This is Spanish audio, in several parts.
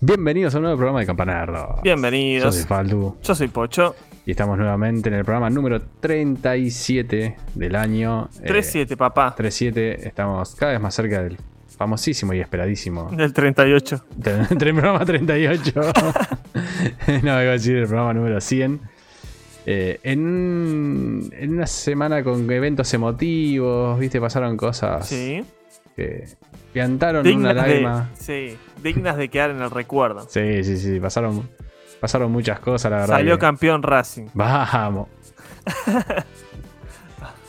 Bienvenidos a un nuevo programa de Campanardo. Yo Bienvenidos. soy Faldu Yo soy Pocho. y estamos nuevamente en el programa número 37 del año. eh, 3-7, papá. 37. Estamos cada vez más cerca del famosísimo y esperadísimo Del 38. del del programa 38. no, iba a decir el programa número 100. Eh, en, en una semana con eventos emotivos, viste, pasaron cosas Sí. Que piantaron una lágrima. de, sí. Dignas de quedar en el recuerdo. Sí, sí, sí, pasaron, pasaron muchas cosas, la verdad. Salió que- campeón Racing. Vamos.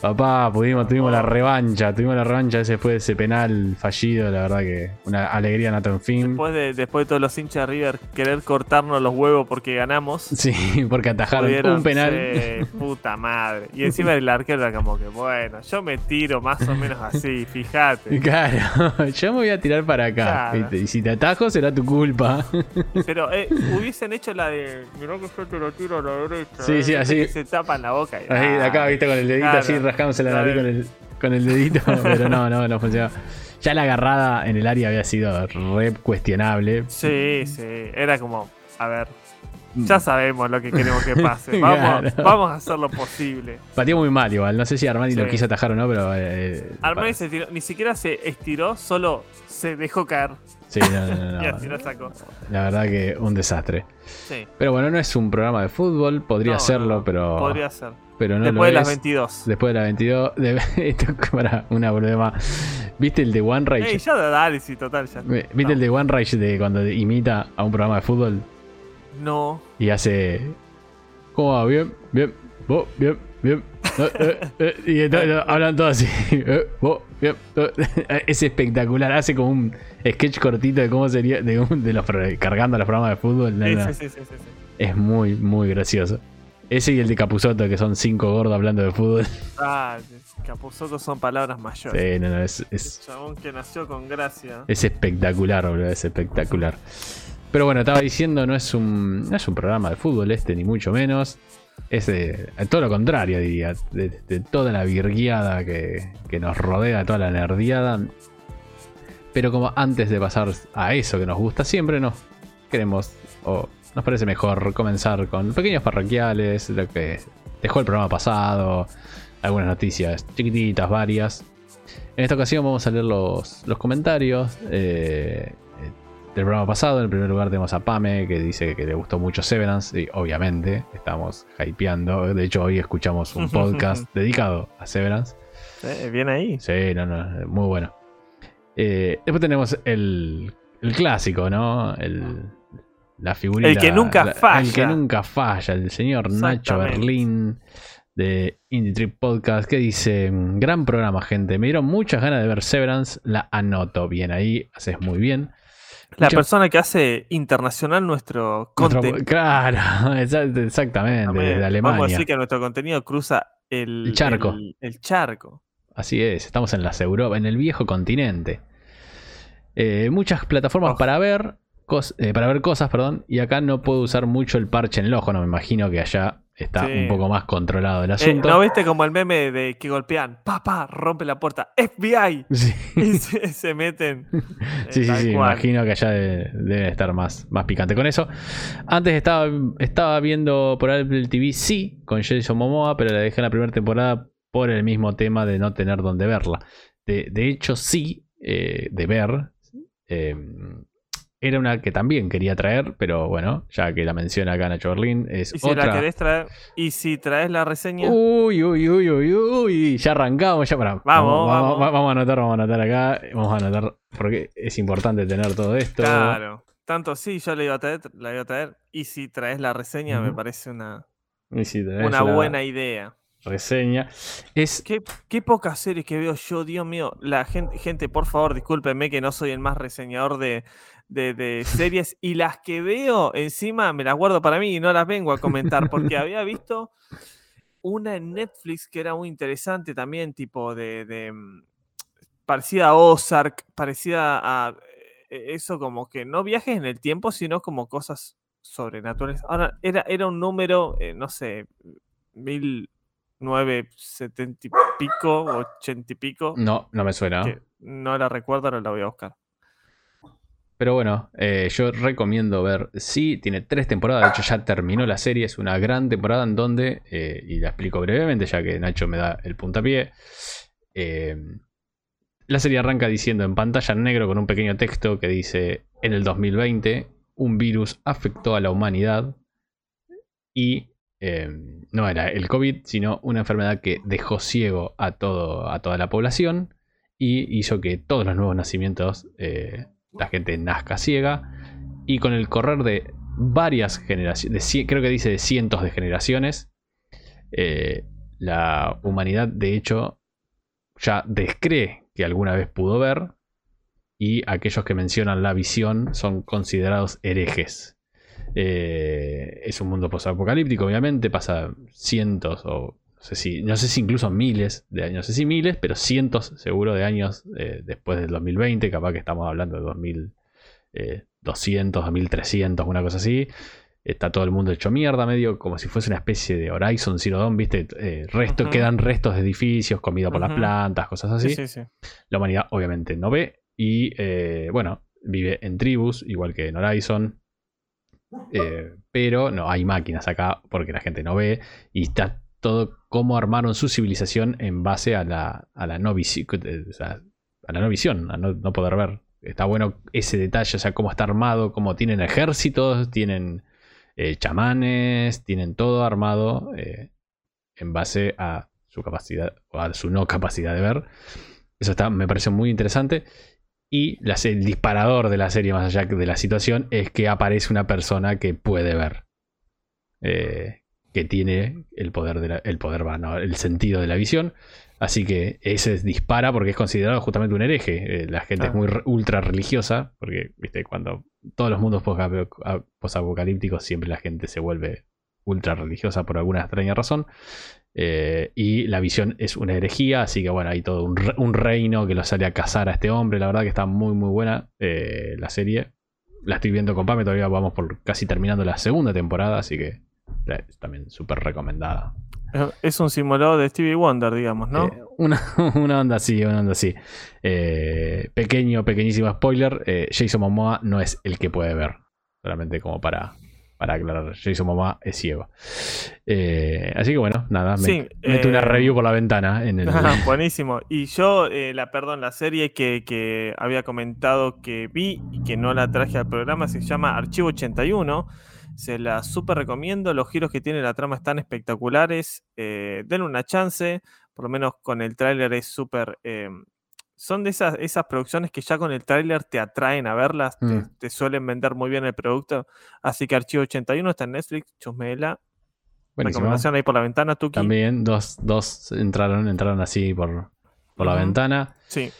Papá, pudimos, tuvimos la revancha, tuvimos la revancha después de ese penal fallido, la verdad que una alegría nata en fin. Después de, después de todos los hinchas de River querer cortarnos los huevos porque ganamos. Sí, porque atajaron pudieron- un penal. sí, puta madre. Y encima el arquero era como que, bueno, yo me tiro más o menos así, fíjate. Claro, yo me voy a tirar para acá. Claro. Y si te atajo será tu culpa. Pero eh, hubiesen hecho la de, mirá que yo te lo tiro a la derecha. Sí, eh, sí, así. que se tapan la boca. Y, Ahí acá, viste, con el dedito claro. así, rascándose la nariz con el, con el dedito. Pero no, no, no funcionaba. Ya la agarrada en el área había sido re cuestionable. Sí, sí, era como, a ver, ya sabemos lo que queremos que pase, Mm. vamos, Claro. vamos a hacer lo posible. Pateó muy mal igual. No sé si Armani lo quiso atajar o no, pero. eh, Armani pa- se tiró, ni siquiera se estiró, solo se dejó caer Sí, no, no, no, y así. La verdad que un desastre. Sí, Pero bueno, no es un programa de fútbol, podría No, serlo, no, pero, podría ser. pero no Después de las es. 22. Después de las 22. de- esto para una broma. ¿Viste el de One Rage? Ey, ya dale, sí, total, ya. ¿Viste no. el de One Rage de cuando imita a un programa de fútbol No, y hace. ¿Cómo va? Bien, bien, vos, bien, bien. eh, eh, eh, y entonces hablan todos así. eh, vos. Es espectacular. Hace como un sketch cortito de cómo sería. De, un- de los cargando los programas de fútbol. sí, nada. sí, sí, sí, sí. Es muy, muy gracioso. Ese y el de Capuzoto, que son cinco gordos hablando de fútbol. Ah, Capuzotto son palabras mayores. Sí, no, no, es, es, Chabón que nació con gracia. es espectacular, boludo, es espectacular. Pero bueno, estaba diciendo, no es un, no es un programa de fútbol este, ni mucho menos. Es de, todo lo contrario, diría. De, de toda la virguiada que, que nos rodea, toda la nerdiada. Pero como antes de pasar a eso que nos gusta siempre, nos queremos, o nos parece mejor comenzar con pequeños parroquiales, lo que dejó el programa pasado, algunas noticias chiquititas, varias. En esta ocasión vamos a leer los, los comentarios eh, del programa pasado. En el primer lugar tenemos a Pame, que dice que le gustó mucho Severance, y obviamente estamos hypeando. De hecho, hoy escuchamos un podcast dedicado a Severance. Eh, bien ahí. Sí, no, no, muy bueno. Eh, después tenemos el, el clásico, ¿no? El, la figurita. El que nunca la- falla. El que nunca falla, el señor Nacho. Berlín de Indie Trip Podcast, que dice: Gran programa, gente. Me dieron muchas ganas de ver Severance. La anoto bien ahí, haces muy bien. La Mucha- persona que hace internacional nuestro Nuestro- contenido. Claro, exa- exactamente, desde Alemania. Vamos a decir que nuestro contenido cruza el, El charco. El, el charco. Así es, estamos en las Europa, en el viejo continente. Eh, muchas plataformas para ver cos- eh, para ver cosas, perdón, y acá no puedo usar mucho el parche en el ojo, no me imagino que allá está Sí. un poco más controlado el Eh, asunto. ¿No viste como el meme de que golpean? Papá, rompe la puerta. FBI. Sí, Y se, se meten. Eh, sí, sí, sí, cual. imagino que allá debe, debe estar más, más picante con eso. Antes estaba, estaba viendo por Apple TV, sí, con Jason Momoa, pero la dejé en la primera temporada por el mismo tema de no tener donde verla. De, de hecho, sí, eh, de ver. eh, era una que también quería traer, pero bueno, ya que la menciona acá Nacho Berlín, es Y si otra. la querés traer. Y si traes la reseña. Uy, uy, uy, uy, uy, ya arrancamos, ya para. Vamos, vamos, vamos. vamos a anotar, vamos a anotar acá, vamos a anotar porque es importante tener todo esto. claro. Tanto sí, yo le iba a traer, la iba a traer. Y si traes la reseña, me parece una, Y si tenés una la buena idea. reseña. Es. Qué, qué pocas series que veo yo, Dios mío. La gente, gente, por favor, discúlpenme que no soy el más reseñador de, de- de series. Y las que veo, encima me las guardo para mí y no las vengo a comentar. Porque había visto una en Netflix que era muy interesante también, tipo de. de, mm, parecida a Ozark, parecida a. eh, Eso como que no viajes en el tiempo, sino como cosas sobrenaturales. Ahora, era, era un número, eh, no sé, mil 970 y pico, 80 y pico. No, no me suena. no la recuerdo, ahora la voy a buscar. Pero bueno, eh, yo recomiendo ver. Sí, tiene tres temporadas. De hecho, ya terminó la serie. Es una gran temporada en donde, eh, y la explico brevemente, ya que Nacho me da el puntapié. Eh, la serie arranca diciendo en pantalla en negro con un pequeño texto que dice: En el 2020, un virus afectó a la humanidad y no era el COVID, sino una enfermedad que dejó ciego a, todo, a toda la población y hizo que todos los nuevos nacimientos la gente nazca ciega y con el correr de varias generaciones, creo que dice de cientos de generaciones, eh, la humanidad de hecho ya descree que alguna vez pudo ver y aquellos que mencionan la visión son considerados herejes. Eh, es un mundo posapocalíptico, obviamente, pasa cientos o no sé si, no sé si incluso miles de años, no sé si miles, pero cientos seguro de años eh, después del 2020, capaz que estamos hablando de 2200, 2300, una cosa así. Está todo el mundo hecho mierda, medio como si fuese una especie de Horizon Zero Dawn, ¿viste? Eh, resto, Quedan restos de edificios, comida por las plantas, cosas así. La humanidad obviamente no ve y, eh, bueno, vive en tribus, igual que en Horizon. pero no hay máquinas acá porque la gente no ve y está todo cómo armaron su civilización en base a la, a la, no, visión, a la no visión, no, poder ver. Está bueno ese detalle, o sea, cómo está armado, cómo tienen ejércitos, tienen eh, chamanes, tienen todo armado eh, en base a su capacidad o a su no capacidad de ver. Eso está, me parece muy interesante. Y el disparador de la serie, más allá de la situación, es que aparece una persona que puede ver. Eh, que tiene el poder, el poder, el sentido de la visión. Así que ese dispara porque es considerado justamente un hereje. Eh, la gente es muy ultra religiosa, porque, viste, cuando todos los mundos posapocalípticos siempre la gente se vuelve ultra religiosa por alguna extraña razón. Eh, y la visión es una herejía, así que bueno, hay todo un, reino que lo sale a cazar a este hombre. La verdad que está muy, muy buena eh, la serie. La estoy viendo con Pame, todavía vamos por casi terminando la segunda temporada, así que también súper recomendada. Es un simulado de Stevie Wonder, digamos, ¿no? Eh, una, una, onda así, una onda así. Eh, pequeño, pequeñísimo spoiler. Eh, Jason Momoa no es el que puede ver. Solamente como para, para aclarar. Jason Momoa es ciego. así que bueno, nada. Me, meto una review por la ventana. En el... Buenísimo. Y yo, la perdón, la serie que, que había comentado que vi y que no la traje al programa se llama Archivo 81 se la súper recomiendo. Los giros que tiene la trama están espectaculares. Eh, denle una chance. Por lo menos con el tráiler es súper. Em, son de esas, esas producciones que ya con el tráiler te atraen a verlas. Te, mm. suelen vender muy bien el producto. Así que Archivo 81 está en Netflix. Chusmela. Recomendación ahí por la ventana, Tuki. También dos, dos entraron, entraron así por, por la ventana. Sí.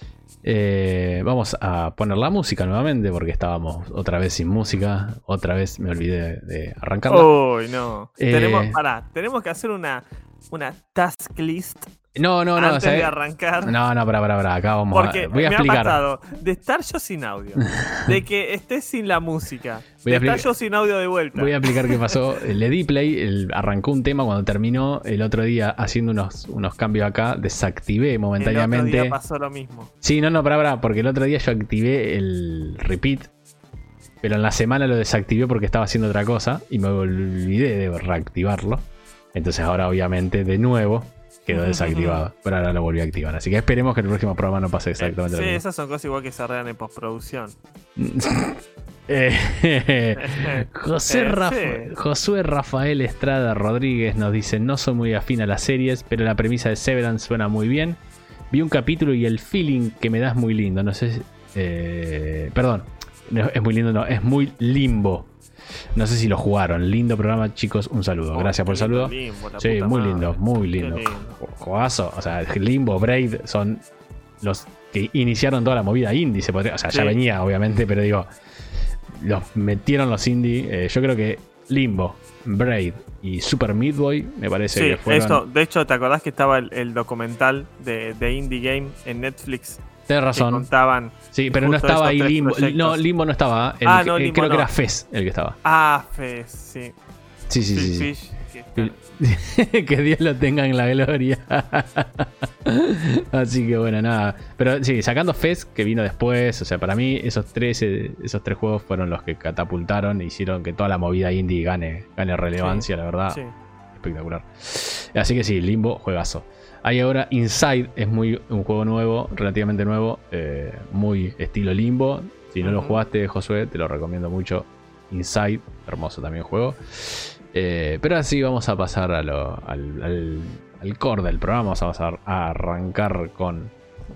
Eh, vamos a poner la música nuevamente porque estábamos otra vez sin música. Otra vez me olvidé de arrancarla. Uy, no. tenemos, eh, tenemos que hacer una, una task list no, no, no. Antes de arrancar. No, no, para, para, para. Acá vamos Porque a, voy a me explicar. ha pasado de estar yo sin audio, de que estés sin la música, de estar yo sin audio de vuelta. Voy a explicar qué pasó. Le di play, arrancó un tema cuando terminó el otro día haciendo unos, unos cambios acá. Desactivé momentáneamente. El otro día pasó lo mismo. Sí, no, no, para, para, porque el otro día yo activé el repeat. Pero en la semana lo desactivé porque estaba haciendo otra cosa y me olvidé de reactivarlo. Entonces ahora obviamente de nuevo quedó desactivado, pero ahora lo volví a activar. Así que esperemos que el próximo programa no pase exactamente lo mismo. Sí, esas son cosas igual que se arreglan en postproducción. Eh, José eh, Josué Rafael Estrada Rodríguez nos dice: No soy muy afín a las series, pero la premisa de Severance suena muy bien. Vi un capítulo y el feeling que me da es muy lindo. No sé. Eh, perdón, es muy lindo, no, es muy limbo. No sé si lo jugaron. Lindo programa, chicos. Un saludo. Oh, Gracias por el saludo. sí, muy lindo, muy lindo. Juegazo. O sea, Limbo, Braid son los que iniciaron toda la movida indie. o sea, ya venía, obviamente, pero digo, los metieron los indie. Eh, yo creo que Limbo, Braid y Super Meat Boy me parece que fueron. de hecho, ¿te acordás que estaba el, documental de, de, Indie Game en Netflix? Tienes razón. contaban sí, pero no estaba ahí Limbo. No, Limbo no estaba. ah, no, creo que era Fez el que estaba. Ah, Fez, sí. Sí, sí, sí. Que Dios lo tenga en la gloria. Así que bueno, nada. Pero sí, sacando Fest, que vino después. O sea, para mí esos tres, eh, esos tres juegos fueron los que catapultaron e hicieron que toda la movida indie gane, gane relevancia, la verdad. sí. Espectacular. Así que sí, Limbo, juegazo. Hay ahora Inside, es muy un juego nuevo, relativamente nuevo, eh, muy estilo Limbo. Si no lo jugaste, Josué, te lo recomiendo mucho. Inside, hermoso también juego. Eh, pero así vamos a pasar a lo- al, al- al core del programa. Vamos a, pasar a arrancar con,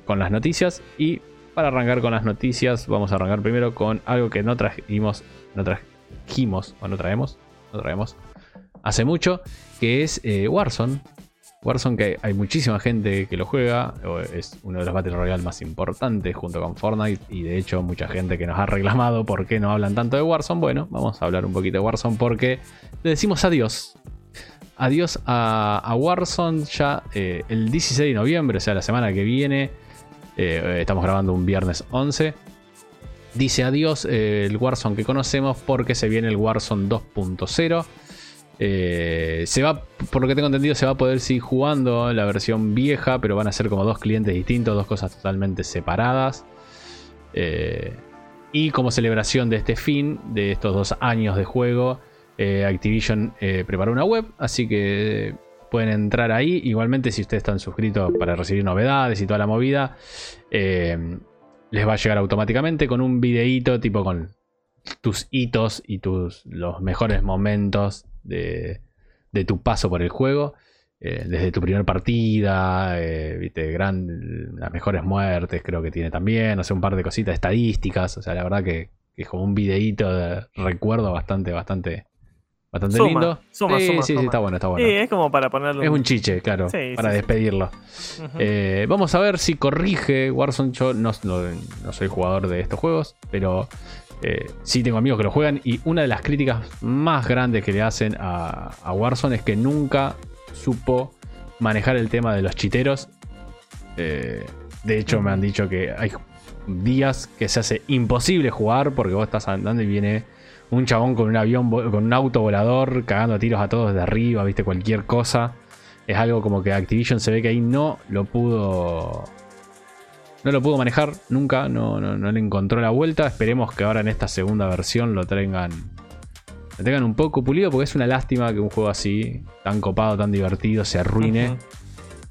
con las noticias. Y para arrancar con las noticias, vamos a arrancar primero con algo que no trajimos, no trajimos, o no traemos, no traemos hace mucho, que es eh, Warzone. Warzone que hay muchísima gente que lo juega, es uno de los Battle Royale más importantes junto con Fortnite y de hecho mucha gente que nos ha reclamado por qué no hablan tanto de Warzone. Bueno, vamos a hablar un poquito de Warzone porque le decimos adiós. Adiós a, a Warzone ya eh, el 16 de noviembre, o sea, la semana que viene. Eh, estamos grabando un viernes 11. Dice adiós eh, el Warzone que conocemos porque se viene el Warzone 2.0. Eh, se va, por lo que tengo entendido, se va a poder seguir jugando la versión vieja, pero van a ser como dos clientes distintos, dos cosas totalmente separadas. Eh, y como celebración de este fin, de estos dos años de juego, eh, Activision preparó una web, así que pueden entrar ahí. Igualmente, si ustedes están suscritos para recibir novedades y toda la movida, les va a llegar automáticamente con un videíto tipo con tus hitos y tus los mejores momentos de, de tu paso por el juego. eh, desde tu primer partida, eh, viste, gran, las mejores muertes creo que tiene también, no sé, un par de cositas estadísticas, o sea, la verdad que, que es como un videíto de recuerdo bastante, bastante, bastante Suma, lindo. suma, sí, suma, sí, sí, está bueno, está bueno. Sí, es como para ponerle Es un chiche, claro, Sí, para sí, despedirlo. Eh, vamos a ver si corrige Warzone. Yo no, no- no soy jugador de estos juegos, pero eh, sí tengo amigos que lo juegan. Y una de las críticas más grandes que le hacen a, Warzone es que nunca supo manejar el tema de los chiteros. Eh, de hecho, me han dicho que hay días que se hace imposible jugar porque vos estás andando y viene un chabón con un avión, con un auto volador, cagando a tiros a todos de arriba, viste, cualquier cosa. Es algo como que Activision se ve que ahí no lo pudo. No lo pudo manejar nunca, no, no, no le encontró la vuelta. Esperemos que ahora en esta segunda versión lo tengan. Lo tengan un poco pulido, porque es una lástima que un juego así, tan copado, tan divertido, se arruine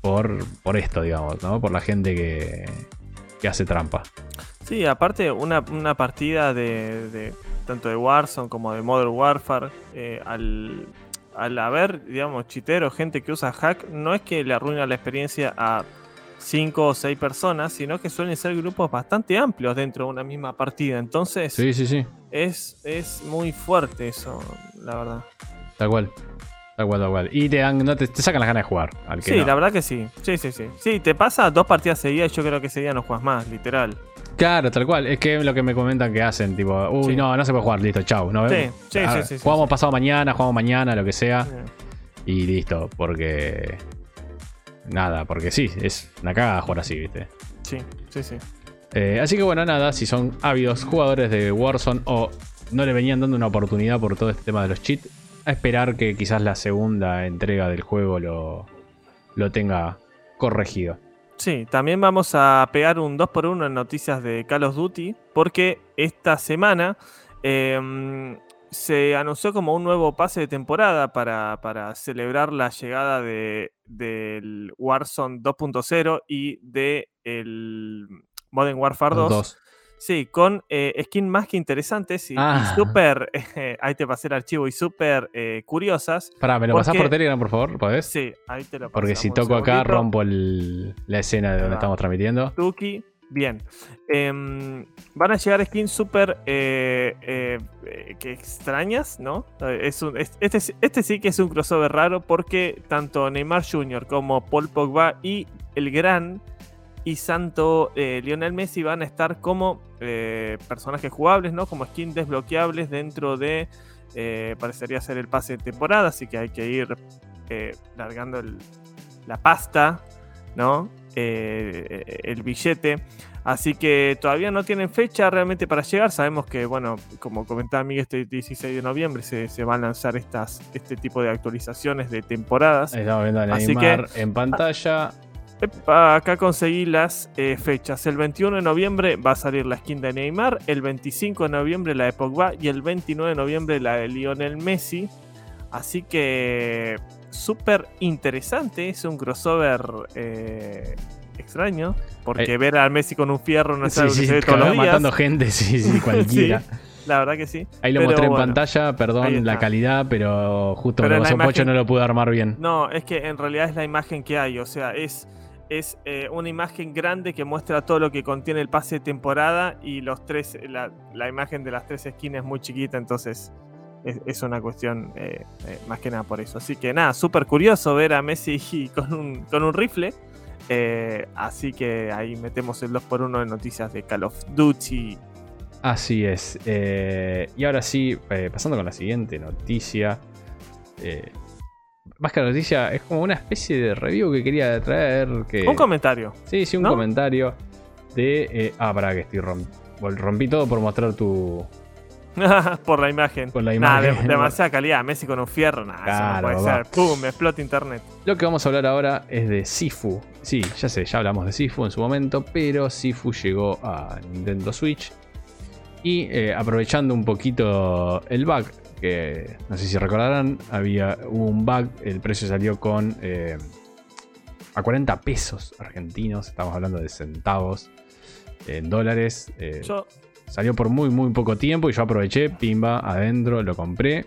por, por esto, digamos, ¿no? Por la gente que, que hace trampa. Sí, aparte una, una partida de, de- tanto de Warzone como de Modern Warfare, eh, al, al haber, digamos, chiteros, gente que usa hack, no es que le arruina la experiencia a 5 o 6 personas, sino que suelen ser grupos bastante amplios dentro de una misma partida. Entonces Sí, sí, sí. es, es muy fuerte eso, la verdad. Tal cual. Tal cual, tal cual. Y te, dan, no te, te sacan las ganas de jugar. Al que Sí, no. la verdad que sí. Sí, sí, sí. Sí, te pasa dos partidas seguidas y yo creo que ese día no juegas más, literal. Claro, tal cual. Es que lo que me comentan que hacen, tipo, uy, Sí. no, no se puede jugar, listo, chau. Nos Sí, vemos. sí, sí, sí, Jugamos sí. pasado mañana, jugamos mañana, lo que sea. Eh, Y listo, porque. Nada, porque sí, es una cagada jugar así, ¿viste? Sí, sí, sí. Eh, así que bueno, nada, si son ávidos jugadores de Warzone o no le venían dando una oportunidad por todo este tema de los cheats, a esperar que quizás la segunda entrega del juego lo, lo tenga corregido. Sí, también vamos a pegar un 2x1 en noticias de Call of Duty, porque esta semana em, se anunció como un nuevo pase de temporada para, para celebrar la llegada de, del Warzone 2.0 y de el Modern Warfare 2. Dos. Sí, con eh, skins más que interesantes y, y Ah. súper, eh, ahí te pasé el archivo, y súper eh, curiosas. Pará, ¿me lo Porque- pasás por Telegram, por favor? ¿Podés? Sí, ahí te lo Porque si toco acá, rompo el- la escena de donde estamos transmitiendo. Tuki, bien. Em, van a llegar skins súper eh, eh, eh, que extrañas, ¿no? Eh, Es un- es- este, este sí que es un crossover raro porque tanto Neymar Jr. como Paul Pogba y el gran y santo eh, Lionel Messi van a estar como personajes jugables, ¿no? Como skins desbloqueables dentro de, parecería ser el pase de temporada, así que hay que ir largando la pasta, ¿no? Eh, el billete. Así que todavía no tienen fecha realmente para llegar. Sabemos que, bueno, como comentaba Miguel, este 16 de noviembre se, se van a lanzar estas, este tipo de actualizaciones de temporadas. Estamos viendo a Así Neymar que- en pantalla. Epa, acá conseguí las eh, fechas. El 21 de noviembre va a salir la skin de Neymar, el 25 de noviembre la de Pogba y el 29 de noviembre la de Lionel Messi. Así que súper interesante, es un crossover eh, extraño, porque Eh, ver al Messi con un fierro no es Sí, algo que sí, se ve todos los días. matando gente, sí, sí, cualquiera. La verdad que sí. Ahí lo Pero mostré en pantalla, perdón la calidad, pero justo Pero me pasó Pocho no lo pude armar bien. No, es que en realidad es la imagen que hay, o sea, es, es eh, una imagen grande que muestra todo lo que contiene el pase de temporada y los tres, la, la imagen de las tres skins es muy chiquita, entonces es, es una cuestión eh, eh, más que nada por eso. Así que nada, súper curioso ver a Messi con un, con un rifle. eh, así que ahí metemos el 2x1 de noticias de Call of Duty. Así es. y ahora sí, pasando con la siguiente noticia. más que la noticia, es como una especie de review que quería traer. Que, Un comentario. Sí, sí, un ¿no? comentario de. ah, para que estoy rom- rompí todo por mostrar tu. por la imagen. Por la Nah, de- imagen. demasiada calidad. Messi con un fierro. Claro, no puede va. ser. ¡Pum! Me explota internet. Lo que vamos a hablar ahora es de Sifu. Sí, ya sé, ya hablamos de Sifu en su momento, pero Sifu llegó a Nintendo Switch. Y eh, aprovechando un poquito el bug, que no sé si recordarán, había, hubo un bug, el precio salió con eh, a 40 pesos argentinos, estamos hablando de centavos en dólares. eh, Yo, Salió por muy, muy poco tiempo y yo aproveché, pimba, adentro, lo compré.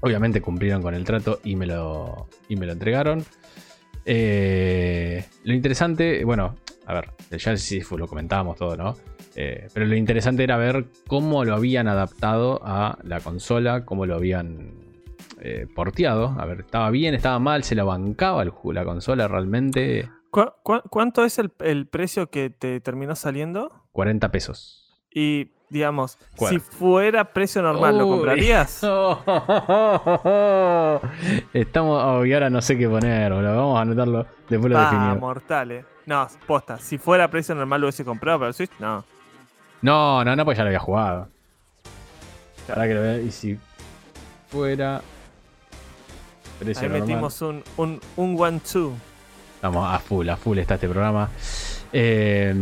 Obviamente cumplieron con el trato y me lo, y me lo entregaron. Eh, lo interesante, bueno, a ver, ya sí lo comentábamos todo, ¿no? Eh, pero lo interesante era ver cómo lo habían adaptado a la consola, cómo lo habían eh, porteado. A ver, estaba bien, estaba mal, se la bancaba el la consola realmente. ¿cu- cu- cuánto es el, el precio que te terminó saliendo? 40 pesos. Y, digamos, ¿Cuál? si fuera precio normal, ¿lo Uy. comprarías? Estamos. oh, y ahora no sé qué poner, boludo. Vamos a anotarlo. Después lo Ah, definimos. mortal, eh. No, posta. Si fuera precio normal, lo hubiese comprado, pero Switch, no. No, no, no, pues ya lo había jugado. Claro. Ahora que lo vea. Y si fuera. Precio Ahí normal. metimos un, un, un one-two. Vamos, a full, a full está este programa. Eh,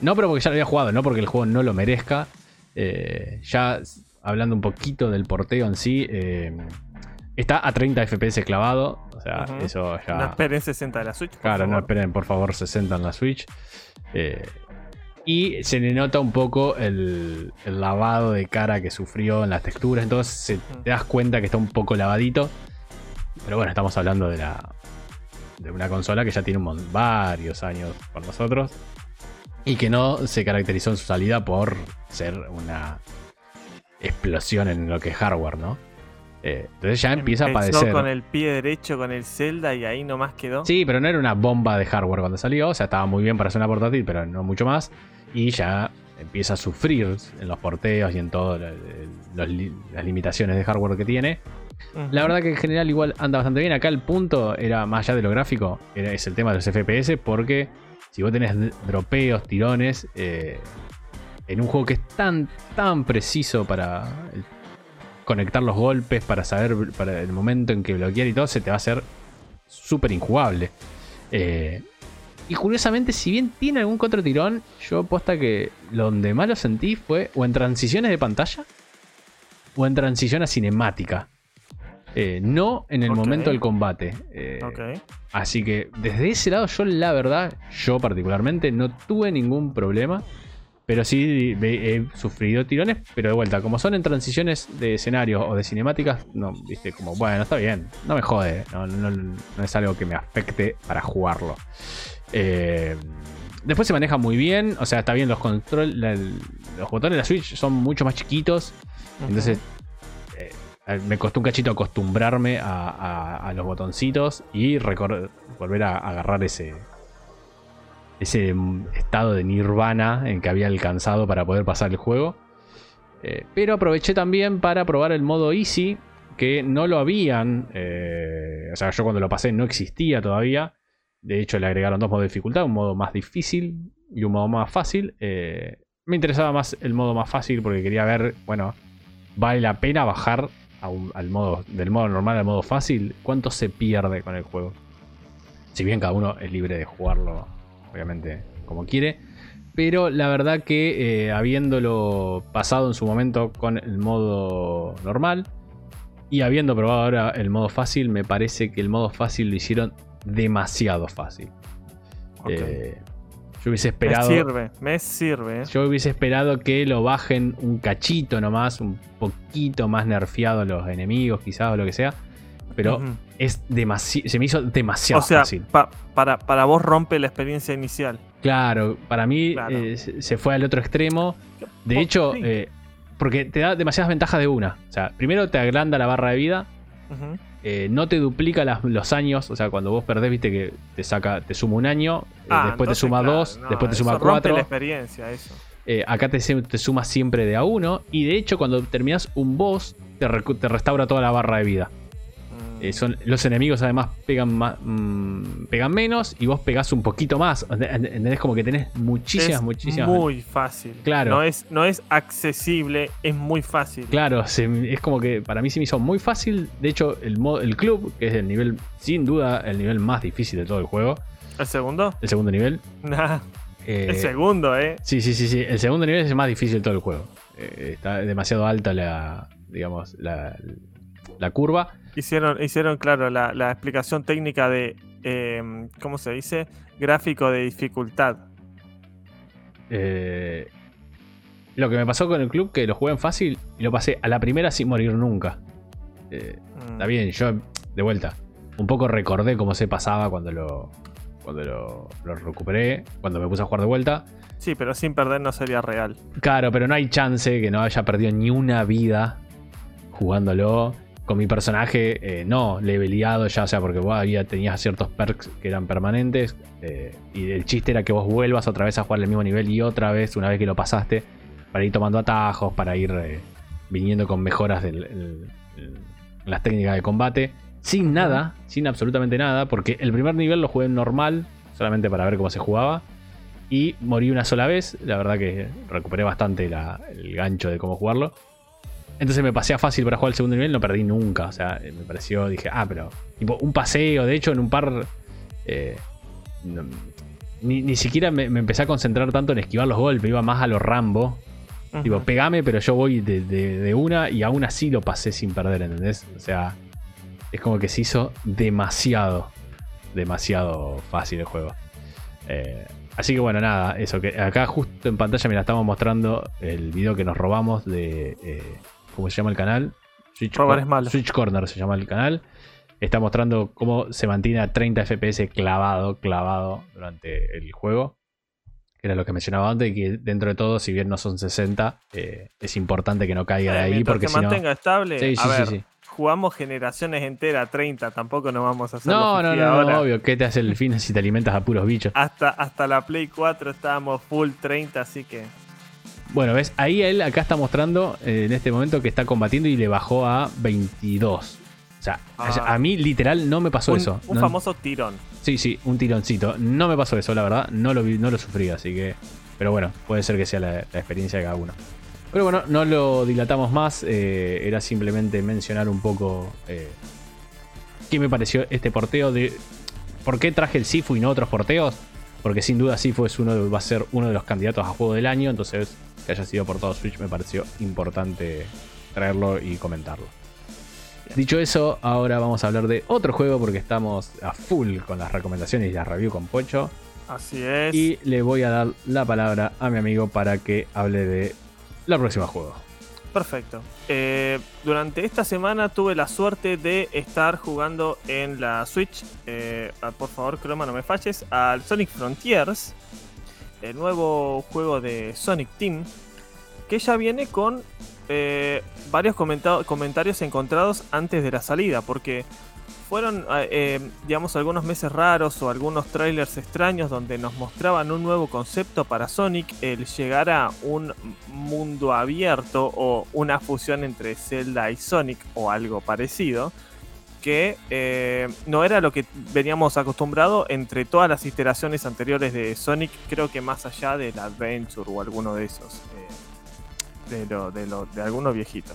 no, pero porque ya lo había jugado, no porque el juego no lo merezca. Eh, ya hablando un poquito del porteo en sí, eh, está a 30 FPS clavado. O sea, eso ya. No esperen 60 de la Switch. Claro, no esperen por favor 60 en la Switch. Y se le nota un poco el, el lavado de cara que sufrió en las texturas. Entonces se- te das cuenta que está un poco lavadito. Pero bueno, estamos hablando de la de una consola que ya tiene un varios años con nosotros. Y que no se caracterizó en su salida por ser una explosión en lo que es hardware, ¿no? Eh, entonces ya empieza a padecer. con el pie derecho con el Zelda y ahí nomás quedó. Sí, pero no era una bomba de hardware cuando salió. O sea, estaba muy bien para hacer una portátil, pero no mucho más. Y ya empieza a sufrir en los porteos y en todas las limitaciones de hardware que tiene. La verdad que en general igual anda bastante bien. Acá el punto era más allá de lo gráfico, era, es el tema de los FPS, porque si vos tenés dropeos, tirones, eh, en un juego que es tan, tan preciso para el- conectar los golpes, para saber para el momento en que bloquear y todo, se te va a hacer súper injugable. Eh, y curiosamente, si bien tiene algún otro tirón, yo aposta que donde más lo sentí fue o en transiciones de pantalla o en transición a cinemática. Eh, no en el momento del combate. Eh. Así que desde ese lado, yo la verdad, yo particularmente, no tuve ningún problema. Pero sí he sufrido tirones, pero de vuelta, como son en transiciones de escenarios o de cinemáticas, no, viste, como, bueno, está bien, no me jode, no, no- no es algo que me afecte para jugarlo. Eh, después se maneja muy bien, o sea, está bien, los control, la- los botones de la Switch son mucho más chiquitos, entonces me costó un cachito acostumbrarme a, los botoncitos y volver a agarrar ese, ese mm, estado de nirvana en que había alcanzado para poder pasar el juego. Eh, pero aproveché también para probar el modo easy, que no lo habían. eh, o sea, yo cuando lo pasé no existía todavía. De hecho, le agregaron dos modos de dificultad: un modo más difícil y un modo más fácil. Eh, me interesaba más el modo más fácil porque quería ver, bueno, vale la pena bajar al modo, del modo normal al modo fácil. ¿Cuánto se pierde con el juego? Si bien cada uno es libre de jugarlo, obviamente, como quiere. Pero la verdad que eh, habiéndolo pasado en su momento con el modo normal y habiendo probado ahora el modo fácil, me parece que el modo fácil lo hicieron demasiado fácil. Eh, yo hubiese esperado. Me sirve, me sirve. Yo hubiese esperado que lo bajen un cachito nomás, un poquito más nerfeado los enemigos, quizás, o lo que sea. Pero es demasiado. Se me hizo demasiado o sea, fácil. para, para vos rompe la experiencia inicial. Claro, para mí eh, se fue al otro extremo. De hecho, eh, porque te da demasiadas ventajas de una. O sea, primero te agranda la barra de vida. Eh, no te duplica los años. O sea, cuando vos perdés, viste que te saca, te suma un año, ah, después te suma dos, después te suma cuatro. la experiencia, eso. acá te, te, suma siempre de a uno. Y de hecho, cuando terminas un boss, te, te restaura toda la barra de vida. Eh, son, los enemigos además pegan, más, mm, pegan menos y vos pegás un poquito más. ¿Entendés? Como que tenés muchísimas, es muchísimas. Muy fácil. Claro. No es, no es accesible, es muy fácil. Claro, es como que para mí se me hizo muy fácil. De hecho, el, el club, que es el nivel, sin duda, el nivel más difícil de todo el juego. ¿El segundo? El segundo nivel. Eh, el segundo, ¿eh? Sí, sí, sí, sí. El segundo nivel es el más difícil de todo el juego. Eh, está demasiado alta la, digamos, la, la curva. Hicieron, hicieron claro, la, explicación técnica de, em, ¿cómo se dice? Gráfico de dificultad. Eh, lo que me pasó con el club, que lo jugué en fácil y lo pasé a la primera sin morir nunca. Eh, mm. Está bien, yo, de vuelta, un poco recordé cómo se pasaba cuando lo, cuando lo, lo, recuperé, cuando me puse a jugar de vuelta. Sí, pero sin perder no sería real. Claro, pero no hay chance que no haya perdido ni una vida jugándolo con mi personaje eh, no leveleado ya, o sea, porque vos había, tenías ciertos perks que eran permanentes eh, y el chiste era que vos vuelvas otra vez a jugar el mismo nivel y otra vez una vez que lo pasaste para ir tomando atajos, para ir eh, viniendo con mejoras en las técnicas de combate, sin nada, sin absolutamente nada, porque el primer nivel lo jugué en normal, solamente para ver cómo se jugaba. Y morí una sola vez, la verdad que recuperé bastante el gancho de cómo jugarlo. Entonces me pasé a fácil para jugar el segundo nivel, no perdí nunca. O sea, me pareció, dije, ah, pero. Tipo, un paseo, de hecho, en un par. Eh, ni, siquiera me, empecé a concentrar tanto en esquivar los golpes, iba más a los Rambo. Tipo, pegame, pero yo voy de, una y aún así lo pasé sin perder, ¿entendés? O sea, es como que se hizo demasiado, demasiado fácil el juego. Eh, así que bueno, nada, eso que acá justo en pantalla me la estamos mostrando el video que nos robamos de eh, como se llama el canal. Switch, Switch Corner se llama el canal. Está mostrando cómo se mantiene a 30 FPS clavado, clavado durante el juego. Que era lo que mencionaba antes, y que dentro de todo, si bien no son 60, eh, es importante que no caiga de ahí. Porque se mantenga estable. Sí, sí, sí, jugamos generaciones enteras, 30, tampoco nos vamos a hacer No, no, no, obvio. ¿Qué te hace el fin si te alimentas a puros bichos? Hasta, hasta la Play 4 estábamos full 30, así que bueno, ves, ahí él acá está mostrando eh, en este momento que está combatiendo y le bajó a 22. O sea, a ah. mí literal no me pasó eso. Un famoso tirón. Sí, sí, un tironcito. No me pasó eso, la verdad. No lo, vi, no lo sufrí, así que... Pero bueno, puede ser que sea la, experiencia de cada uno. Pero bueno, no lo dilatamos más. Eh, era simplemente mencionar un poco eh, qué me pareció este porteo de... ¿Por qué traje el Sifu y no otros porteos? Porque sin duda Sifu es uno, va a ser uno de los candidatos a juego del año. Entonces que haya sido por todo Switch me pareció importante traerlo y comentarlo. Dicho eso, ahora vamos a hablar de otro juego porque estamos a full con las recomendaciones y la review con Pocho. Así es. Y le voy a dar la palabra a mi amigo para que hable de la próxima juego. Perfecto. Eh, durante esta semana tuve la suerte de estar jugando en la Switch. Eh, ah, por favor, Croma, no me falles. Al Sonic Frontiers el nuevo juego de Sonic Team, que ya viene con eh, varios comentarios encontrados antes de la salida, porque fueron, eh, eh, digamos, algunos meses raros o algunos trailers extraños donde nos mostraban un nuevo concepto para Sonic, el llegar a un mundo abierto o una fusión entre Zelda y Sonic o algo parecido. Que eh, no era lo que veníamos acostumbrado entre todas las iteraciones anteriores de Sonic, creo que más allá del Adventure o alguno de esos, eh, de, lo, de, alguno viejito.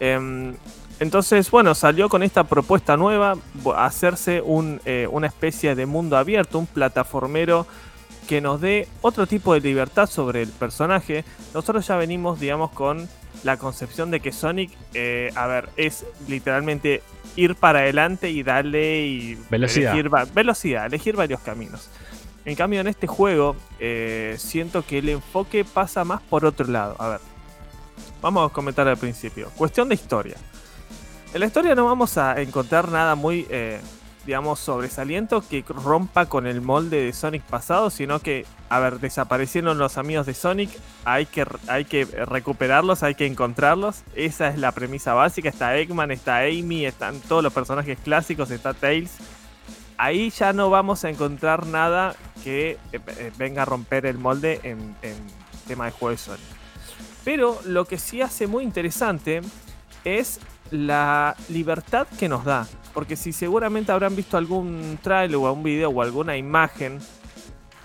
Em, entonces, bueno, salió con esta propuesta nueva, hacerse un, eh, una especie de mundo abierto, un plataformero que nos dé otro tipo de libertad sobre el personaje. Nosotros ya venimos, digamos, con la concepción de que Sonic, a ver, es literalmente ir para adelante y darle y velocidad. Elegir, velocidad, elegir varios caminos. En cambio, en este juego, eh, siento que el enfoque pasa más por otro lado. A ver, vamos a comentar al principio. Cuestión de historia. En la historia no vamos a encontrar nada muy eh, digamos, sobresaliento que rompa con el molde de Sonic pasado, sino que, a ver, desaparecieron los amigos de Sonic, hay que, hay que recuperarlos, hay que encontrarlos. Esa es la premisa básica. Está Eggman, está Amy, están todos los personajes clásicos, está Tails. Ahí ya no vamos a encontrar nada que eh, eh, venga a romper el molde en tema de juego de Sonic. Pero lo que sí hace muy interesante es la libertad que nos da. Porque si seguramente habrán visto algún trailer o algún video o alguna imagen,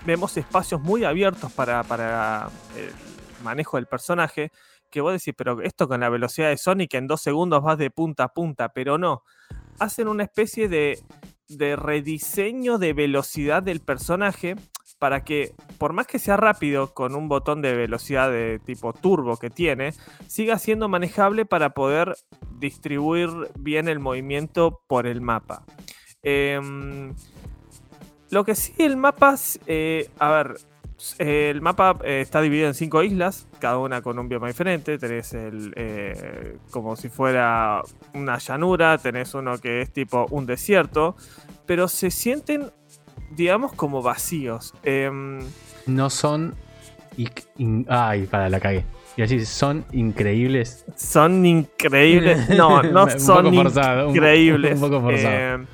vemos espacios muy abiertos para, el manejo del personaje. Que vos decís, pero esto con la velocidad de Sonic en dos segundos vas de punta a punta, pero no. Hacen una especie de rediseño de velocidad del personaje para que, por más que sea rápido con un botón de velocidad de tipo turbo que tiene, siga siendo manejable para poder distribuir bien el movimiento por el mapa. Em, lo que sí, el mapa, eh, a ver, el mapa eh, está dividido en cinco islas, cada una con un bioma diferente. Tenés el eh, como si fuera una llanura, tenés uno que es tipo un desierto, pero se sienten digamos, como vacíos. Em, no son. Ay, para la cagué. Y así, son increíbles. Son increíbles. No, no son increíbles. Un, poco forzado. Em,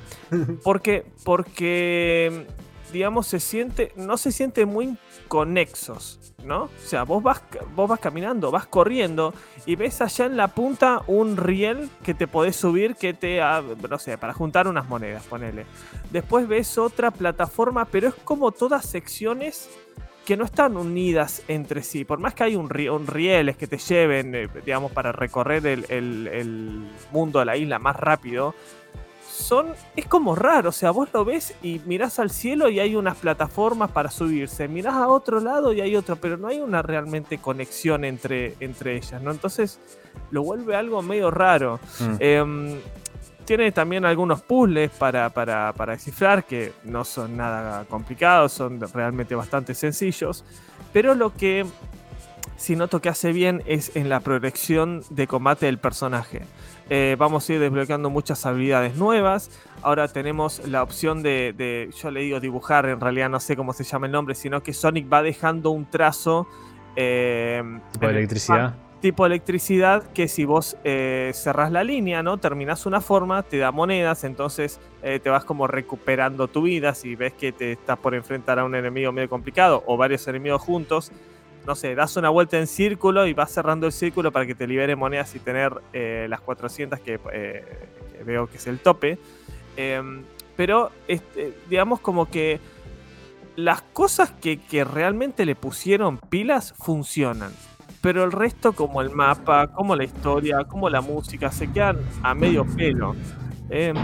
porque, porque, digamos, se siente, no se siente muy conexos, ¿no? O sea, vos vas, vos vas caminando, vas corriendo y ves allá en la punta un riel que te podés subir que te, no sé, para juntar unas monedas, ponele. Después ves otra plataforma, pero es como todas secciones que no están unidas entre sí. Por más que hay un, un rieles que te lleven, eh, digamos, para recorrer el, el mundo de la isla más rápido, son. Es como raro. O sea, vos lo ves y mirás al cielo y hay unas plataformas para subirse. Mirás a otro lado y hay otro, pero no hay una realmente conexión entre, entre ellas, ¿no? Entonces lo vuelve algo medio raro. Mm. Em, tiene también algunos puzzles para, para, para, descifrar que no son nada complicados, son realmente bastante sencillos. Pero lo que si noto que hace bien es en la progresión de combate del personaje. Eh, vamos a ir desbloqueando muchas habilidades nuevas. Ahora tenemos la opción de, yo le digo dibujar, en realidad no sé cómo se llama el nombre, sino que Sonic va dejando un trazo. Eh, tipo electricidad. tipo electricidad que si vos eh, cerrás la línea, ¿no? Terminás una forma, te da monedas, entonces te vas como recuperando tu vida. Si ves que te estás por enfrentar a un enemigo medio complicado o varios enemigos juntos, no sé, das una vuelta en círculo y vas cerrando el círculo para que te libere monedas y tener eh, las 400 eh, que, veo que es el tope. Em, pero, este, digamos como que las cosas que, realmente le pusieron pilas funcionan. Pero el resto, como el mapa, como la historia, como la música, se quedan a medio pelo. Em,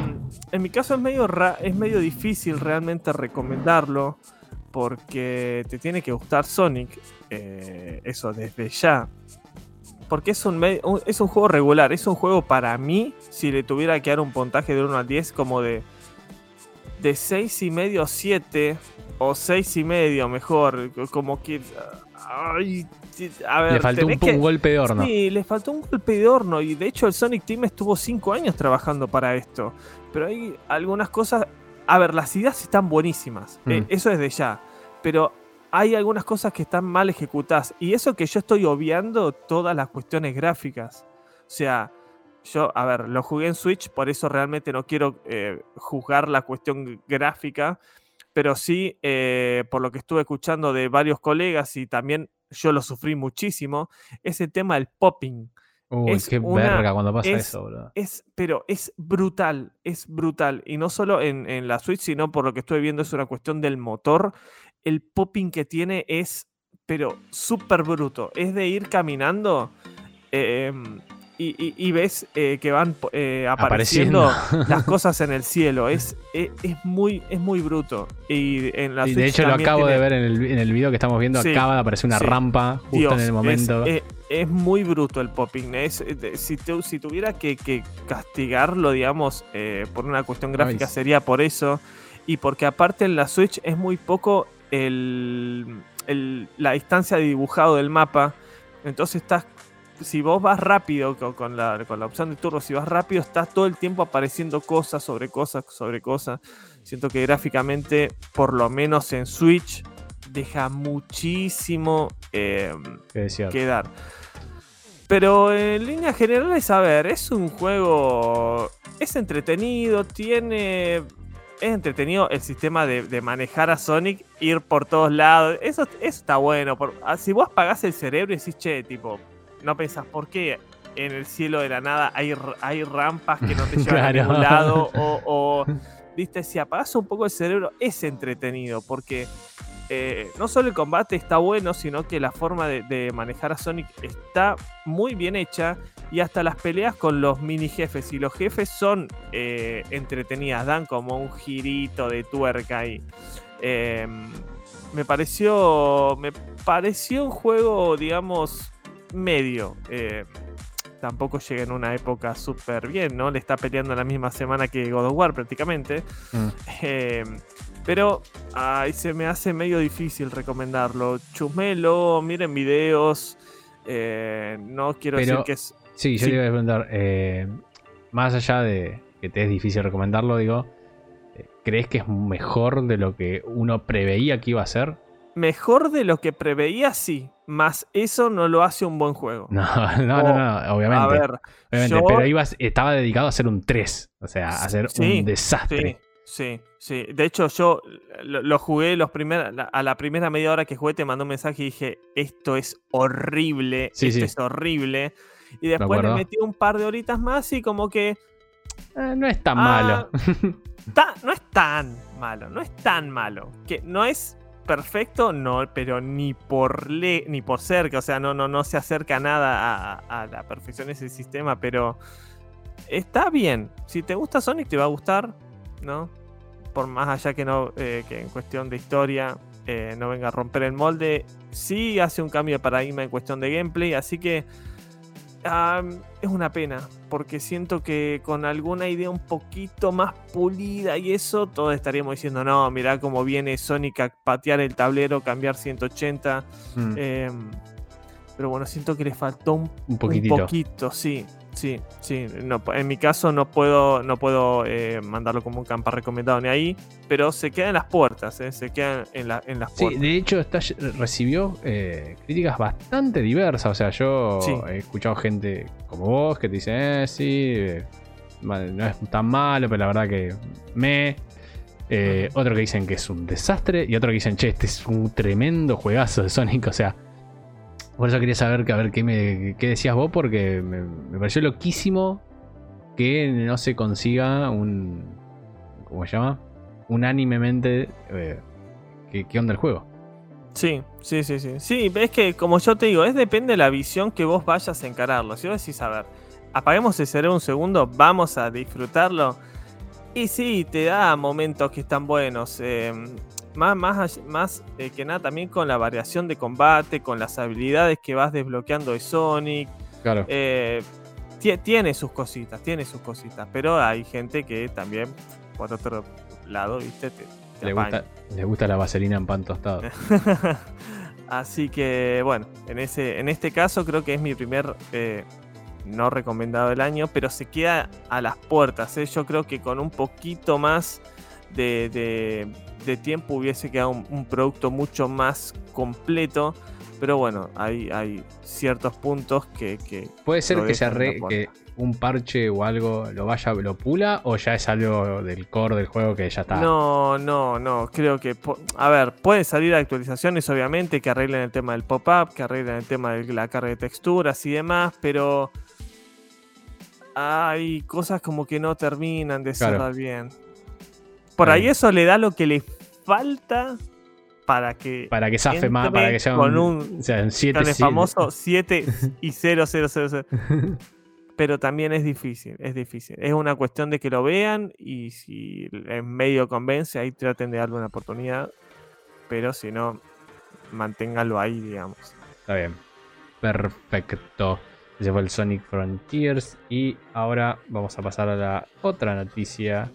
en mi caso es medio, es medio difícil realmente recomendarlo porque te tiene que gustar Sonic, eh, eso desde ya. Porque es un, es un juego regular, es un juego para mí, si le tuviera que dar un puntaje de 1 al 10, como de, de 6 y medio a 7, o 6 y medio mejor, como que... le faltó un, un, golpe de horno. Sí, le faltó un golpe de horno. Y de hecho el Sonic Team estuvo 5 años trabajando para esto. Pero hay algunas cosas a ver, las ideas están buenísimas. Eh, mm. eso es de ya. Pero hay algunas cosas que están mal ejecutadas. Y eso que yo estoy obviando todas las cuestiones gráficas. O sea, yo, a ver, lo jugué en Switch, por eso realmente no quiero eh, juzgar la cuestión gráfica. Pero sí, eh, por lo que estuve escuchando de varios colegas y también yo lo sufrí muchísimo, es el tema del popping. Uy, es qué una- verga cuando pasa es- eso, boludo. Es, pero es brutal, es brutal. Y no solo en, en la Switch, sino por lo que estoy viendo es una cuestión del motor. El popping que tiene es, pero súper bruto. Es de ir caminando eh, y, y- y ves eh, que van eh, apareciendo, Apareciendo. las cosas en el cielo. Es, es, es muy, es muy bruto. Y en la Y de hecho lo acabo de ver en el, en el video que estamos viendo. Sí, acaba de aparecer una sí. rampa justo Dios, en el momento. Es, es muy bruto el popping. Es, eh, si, tu- si tuviera que, que castigarlo, digamos, eh, por una cuestión gráfica, Ay. sería por eso. Y porque aparte en la Switch es muy poco el, el- la distancia de dibujado del mapa. Entonces estás. Si vos vas rápido con, con la, con la opción de turbo, si vas rápido, estás todo el tiempo apareciendo cosas sobre cosas sobre cosas. Siento que gráficamente, por lo menos en Switch, deja muchísimo eh, que dar. Pero en líneas generales, a ver, es un juego. Es entretenido, tiene. Es entretenido el sistema de, de manejar a Sonic, ir por todos lados. Eso, eso está bueno. por- ah, si vos apagás el cerebro y decís, che, tipo, no pensás por qué en el cielo de la nada hay, hay rampas que no te llevan a ningún lado. O, o, viste, si apagás un poco el cerebro, es entretenido. Porque eh, no solo el combate está bueno, sino que la forma de, de manejar a Sonic está muy bien hecha. Y hasta las peleas con los mini jefes. Y los jefes son eh, entretenidas, dan como un girito de tuerca ahí. Eh, me pareció. Me pareció un juego, digamos, medio. Eh, tampoco llega en una época súper bien, ¿no? Le está peleando la misma semana que God of War prácticamente. Mm. Eh, pero ay, se me hace medio difícil recomendarlo. Chusmelo, miren videos. eh, no quiero Pero- decir que es. Sí, yo Sí. te iba a preguntar, eh, más allá de que te es difícil recomendarlo, digo, ¿crees que es mejor de lo que uno preveía que iba a ser? Mejor de lo que preveía, sí. Más eso no lo hace un buen juego. No, no, no, no, obviamente. A ver, obviamente, yo- pero ibas, estaba dedicado a hacer un 3, o sea, a hacer Sí, un desastre. Sí, sí, sí. De hecho, yo lo, lo jugué los primer, la- a la primera media hora que jugué, te mandó un mensaje y dije, esto es horrible, Sí, esto sí. es horrible. Y después le metí un par de horitas más y como que Eh, no es tan Ah, malo. ta- no es tan malo, no es tan malo. Que no es perfecto, no, pero ni por le, ni por cerca, o sea, no, no, no se acerca nada a, la perfección ese sistema, pero está bien. Si te gusta Sonic, te va a gustar, ¿no? Por más allá que no, eh, que en cuestión de historia eh, no venga a romper el molde. Sí hace un cambio de paradigma en cuestión de gameplay, así que es una pena, porque siento que con alguna idea un poquito más pulida y eso, todos estaríamos diciendo, no, mirá cómo viene Sonic a patear el tablero, cambiar 180. Mm, em, pero bueno, siento que le faltó un un poquito, sí, sí, sí. No, en mi caso no puedo, no puedo eh, mandarlo como un campa recomendado ni ahí, pero se queda en las puertas, eh, se queda en, la- en las Sí, puertas. de hecho está, recibió eh, críticas bastante diversas. O sea, yo Sí. he escuchado gente como vos que te dice, eh, sí, eh, no es tan malo, pero la verdad que me. Otro que dicen que es un desastre. Y otro que dicen, che, este es un tremendo juegazo de Sonic. O sea, por eso quería saber que, a ver qué, me, qué decías vos, porque me, pareció loquísimo que no se consiga un. ¿Cómo se llama? Unánimemente. eh, ¿qué, ¿Qué onda el juego? Sí, sí, sí, sí. Sí, es que como yo te digo, es depende de la visión que vos vayas a encararlo. Si vos decís, a ver, apaguemos el cerebro un segundo, vamos a disfrutarlo. Y sí, te da momentos que están buenos. eh, más más, más eh, que nada también con la variación de combate, con las habilidades que vas desbloqueando de Sonic. Claro. Eh, tie- tiene sus cositas, tiene sus cositas. Pero hay gente que también, por otro lado, viste, te, te le, gusta, le gusta la vaselina en pan tostado. Así que bueno, en, ese, en este caso creo que es mi primer eh, no recomendado del año, pero se queda a las puertas. ¿eh? Yo creo que con un poquito más de, de- de tiempo hubiese quedado un, un producto mucho más completo. Pero bueno, hay, hay ciertos puntos que, que Puede ser que se arre que un parche o algo lo vaya, lo pula, o ya es algo del core del juego que ya está. No, no, no. Creo que. A ver, pueden salir actualizaciones, obviamente, que arreglen el tema del pop-up, que arreglen el tema de la carga de texturas y demás, pero hay cosas como que no terminan de Claro. cerrar bien. Por ahí eso le da lo que le falta para que Para que zafe más, para que sea con un, sea, un 7 con el famoso 7 y 0, 0, 0, 0. Pero también es difícil, es difícil. Es una cuestión de que lo vean y si en medio convence, ahí traten de darle una oportunidad. Pero si no, manténgalo ahí, digamos. Está bien. Perfecto. Ese fue el Sonic Frontiers. Y ahora vamos a pasar a la otra noticia.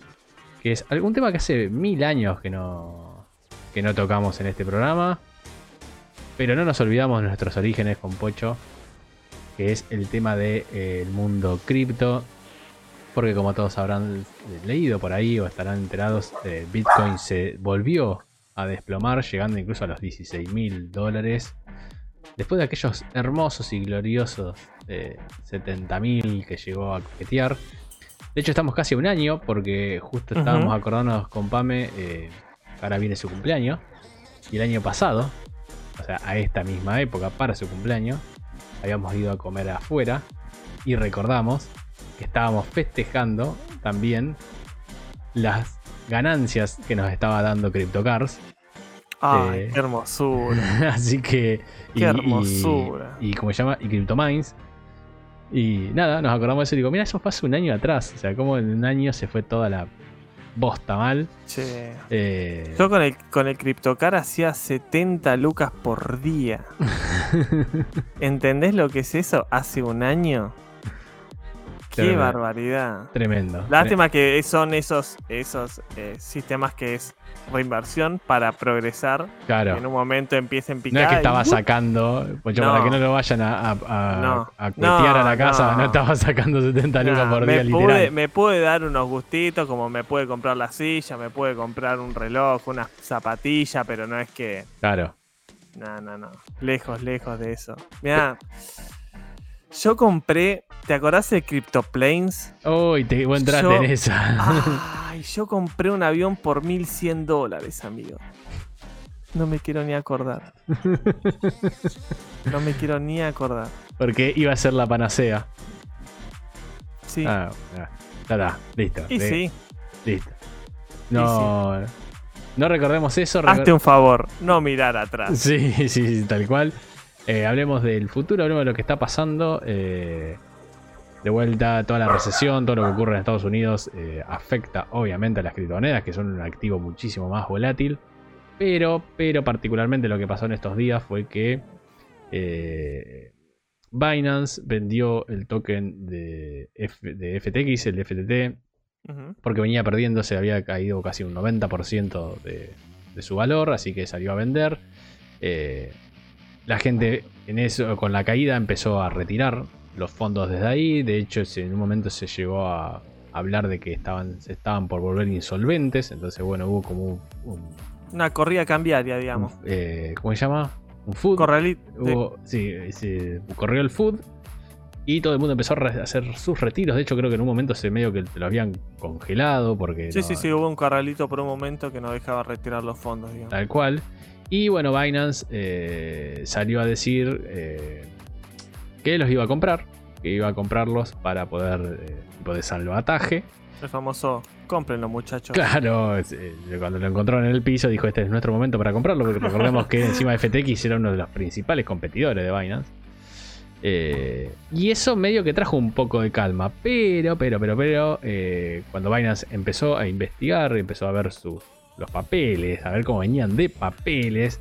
Que es algún tema que hace mil años que no, que no tocamos en este programa. Pero no nos olvidamos de nuestros orígenes con Pocho. Que es el tema del mundo cripto. Porque como todos habrán leído por ahí o estarán enterados, eh, Bitcoin se volvió a desplomar, llegando incluso a los 16 mil dólares. Después de aquellos hermosos y gloriosos eh, 70.000 que llegó a coquetear. De hecho, estamos casi a un año porque justo estábamos acordándonos con Pame. eh, ahora viene su cumpleaños. Y el año pasado, o sea, a esta misma época, para su cumpleaños, habíamos ido a comer afuera. Y recordamos que estábamos festejando también las ganancias que nos estaba dando CryptoCars. Ay, Eh, qué hermosura. Así que. Qué hermosura. Y, como se llama, y CryptoMines. Y nada, nos acordamos de eso y digo, mira, eso fue hace un año atrás. O sea, como en un año se fue toda la bosta mal. Che. Eh, Yo con el, con el CryptoCar hacía 70 lucas por día. ¿Entendés lo que es eso? Hace un año. Qué barbaridad. Tremendo. Lástima que son esos, esos eh, sistemas que es reinversión para progresar. Claro. Que en un momento empiecen a No picar. es que estaba sacando, pues para No. que no lo vayan a, a, a- No. a cuetear a la casa, no. estaba sacando 70 lucas por me, día, literal. pude, me puede dar unos gustitos, como me puede comprar la silla, me puede comprar un reloj, una zapatilla, pero no es que. Claro. No, no, no. Lejos, lejos de eso. Mira, yo compré. ¿Te acordás de CryptoPlanes? Uy, te vos entraste Yo- en esa. Ay, yo compré un avión por 1100 dólares, amigo. No me quiero ni acordar. No me quiero ni acordar. Porque iba a ser la panacea. Sí. Ah, ya ya está, listo. y sí, Listo. No, no recordemos eso. hazte un favor, no mirar atrás. Sí, sí, sí, tal cual. Eh, hablemos del futuro, hablemos de lo que está pasando. eh, de vuelta, toda la recesión, todo lo que ocurre en Estados Unidos eh, afecta obviamente a las criptomonedas, que son un activo muchísimo más volátil. Pero, pero particularmente lo que pasó en estos días fue que eh, Binance vendió el token de, F- de FTX, el FTT, Ujú. porque venía perdiendo, se había caído casi un 90% de, de su valor, así que salió a vender. Eh, la gente en eso, con la caída, empezó a retirar los fondos desde ahí. De hecho, en un momento se llegó a hablar de que estaban, se estaban por volver insolventes. Entonces, bueno, hubo como un. un- Una corrida cambiaria, digamos. un, eh, ¿Cómo se llama? Un food. Corralito. Hubo- sí, sí, corrió el food. Y todo el mundo empezó a hacer sus retiros. De hecho, creo que en un momento se medio que lo habían congelado. Porque Sí, no- sí, sí, hubo un corralito por un momento que no dejaba retirar los fondos, digamos. Tal cual. Y bueno, Binance eh, salió a decir eh, que los iba a comprar. Que iba a comprarlos para poder, eh, tipo de salvataje. El famoso, cómprenlo, muchachos. Claro, eh, cuando lo encontraron en el piso dijo este es nuestro momento para comprarlo. Porque recordemos que encima FTX era uno de los principales competidores de Binance. Eh, y eso medio que trajo un poco de calma. Pero, pero, pero, pero, eh, cuando Binance empezó a investigar, empezó a ver sus, los papeles, a ver cómo venían de papeles,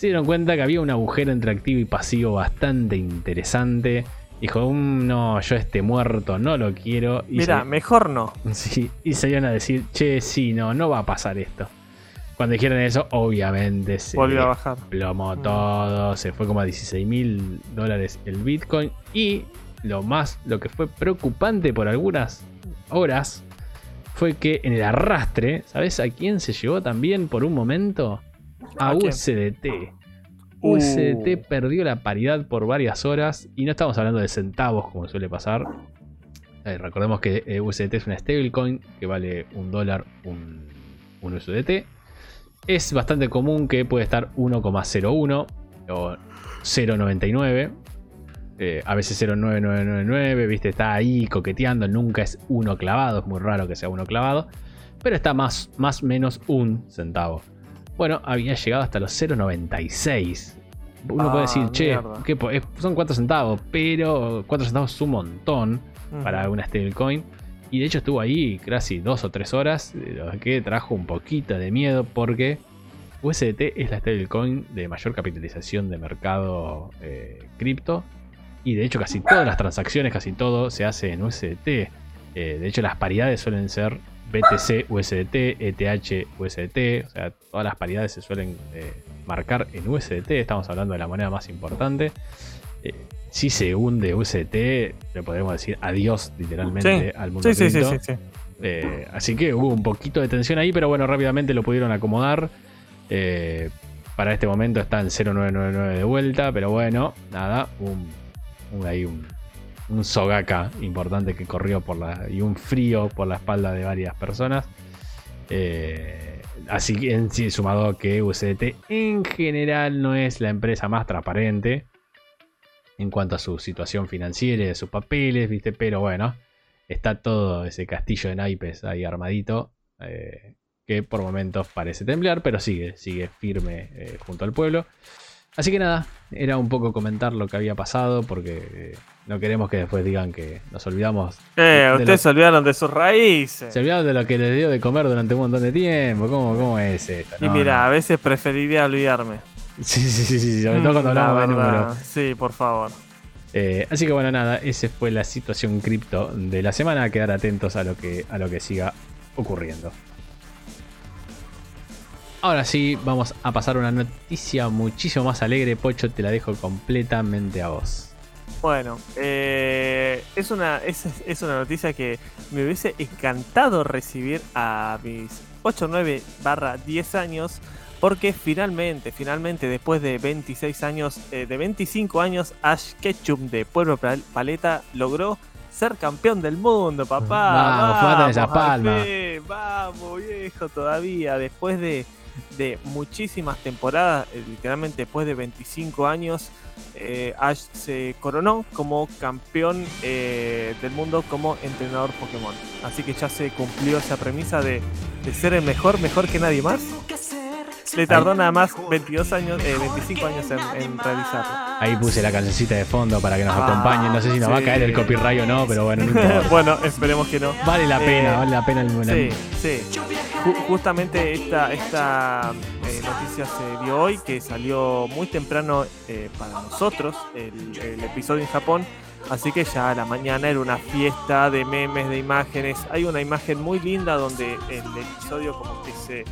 se dieron cuenta que había un agujero entre activo y pasivo bastante interesante. Dijo, "Mm, no, yo este muerto no lo quiero. Y Mira, se- mejor no. Sí, y se iban a decir, che, sí, no, no va a pasar esto. Cuando dijeron eso, obviamente se Volvió a bajar. desplomó Mm. todo, se fue como a 16 mil dólares el Bitcoin. Y lo más, lo que fue preocupante por algunas horas, fue que en el arrastre, ¿sabes a quién se llevó también por un momento? A, ¿A quién? USDT. Uh. USDT perdió la paridad por varias horas y no estamos hablando de centavos como suele pasar. Eh, recordemos que eh, USDT es una stablecoin que vale un dólar un, un USDT. Es bastante común que puede estar 1,01 o 0,99. eh, a veces 09999, viste, está ahí coqueteando, nunca es uno clavado, es muy raro que sea uno clavado, pero está más más menos un centavo. Bueno, había llegado hasta los 0.96. Uno Ah, puede decir, che. ¿qué son 4 centavos, pero 4 centavos es un montón para una stablecoin. Y de hecho estuvo ahí casi 2 o 3 horas, lo que trajo un poquito de miedo porque USDT es la stablecoin de mayor capitalización de mercado eh, cripto. Y de hecho casi todas las transacciones, casi todo se hace en USDT. Eh, de hecho las paridades suelen ser BTC USDT, ETH USDT. O sea, todas las paridades se suelen eh, marcar en USDT. Estamos hablando de la moneda más importante. Eh, si se hunde USDT, le podemos decir adiós literalmente Sí. al mundo sí, sí. Eh, así que hubo un poquito de tensión ahí, pero bueno, rápidamente lo pudieron acomodar. Eh, para este momento está en 0999 de vuelta, pero bueno, nada, un, un, ahí un, un Sogaka importante que corrió por la. y un frío por la espalda de varias personas. Eh, así que en sí, sumado que USDT en general no es la empresa más transparente en cuanto a su situación financiera y de sus papeles, ¿viste? Pero bueno, está todo ese castillo de naipes ahí armadito. eh, que por momentos parece temblar, pero sigue, sigue firme eh, junto al pueblo. Así que nada, era un poco comentar lo que había pasado, porque eh, no queremos que después digan que nos olvidamos. Eh, de ustedes lo- se olvidaron de sus raíces. se olvidaron de lo que les dio de comer durante un montón de tiempo. ¿Cómo, cómo es esto? Y mira, no. a veces preferiría olvidarme. Sí, sí, sí, sí, sobre todo cuando Mm, la hablamos de números. Sí, por favor. Eh, así que bueno, nada, esa fue la situación cripto de la semana. Quedar atentos a lo que, a lo que siga ocurriendo. Ahora sí, vamos a pasar una noticia muchísimo más alegre. Pocho, te la dejo completamente a vos. Bueno, eh, es, una, es, es una noticia que me hubiese encantado recibir a mis 8, 9 barra 10 años. Porque finalmente, finalmente, después de 26 años, eh, de 25 años, Ash Ketchum de Pueblo Pal- Paleta logró ser campeón del mundo, papá. Vamos, fumate esa al palma. vamos, viejo, todavía. Después de, de muchísimas temporadas, eh, literalmente después de 25 años, eh, Ash se coronó como campeón eh, del mundo como entrenador Pokémon. Así que ya se cumplió esa premisa de, de ser el mejor, mejor que nadie más. Le tardó nada más 22 años, eh, 25 años en, en realizarlo. Ahí puse la cancioncita de fondo para que nos Ah, acompañen. No sé si nos va a sí. caer el copyright o no, pero bueno, no importa. bueno, esperemos que no. Vale la pena, Eh, vale la pena el Sí, sí. Ju- justamente esta, esta eh, noticia se dio hoy, que salió muy temprano eh, para nosotros, el, el episodio en Japón. Así que ya a la mañana era una fiesta de memes, de imágenes. Hay una imagen muy linda donde el episodio como que se,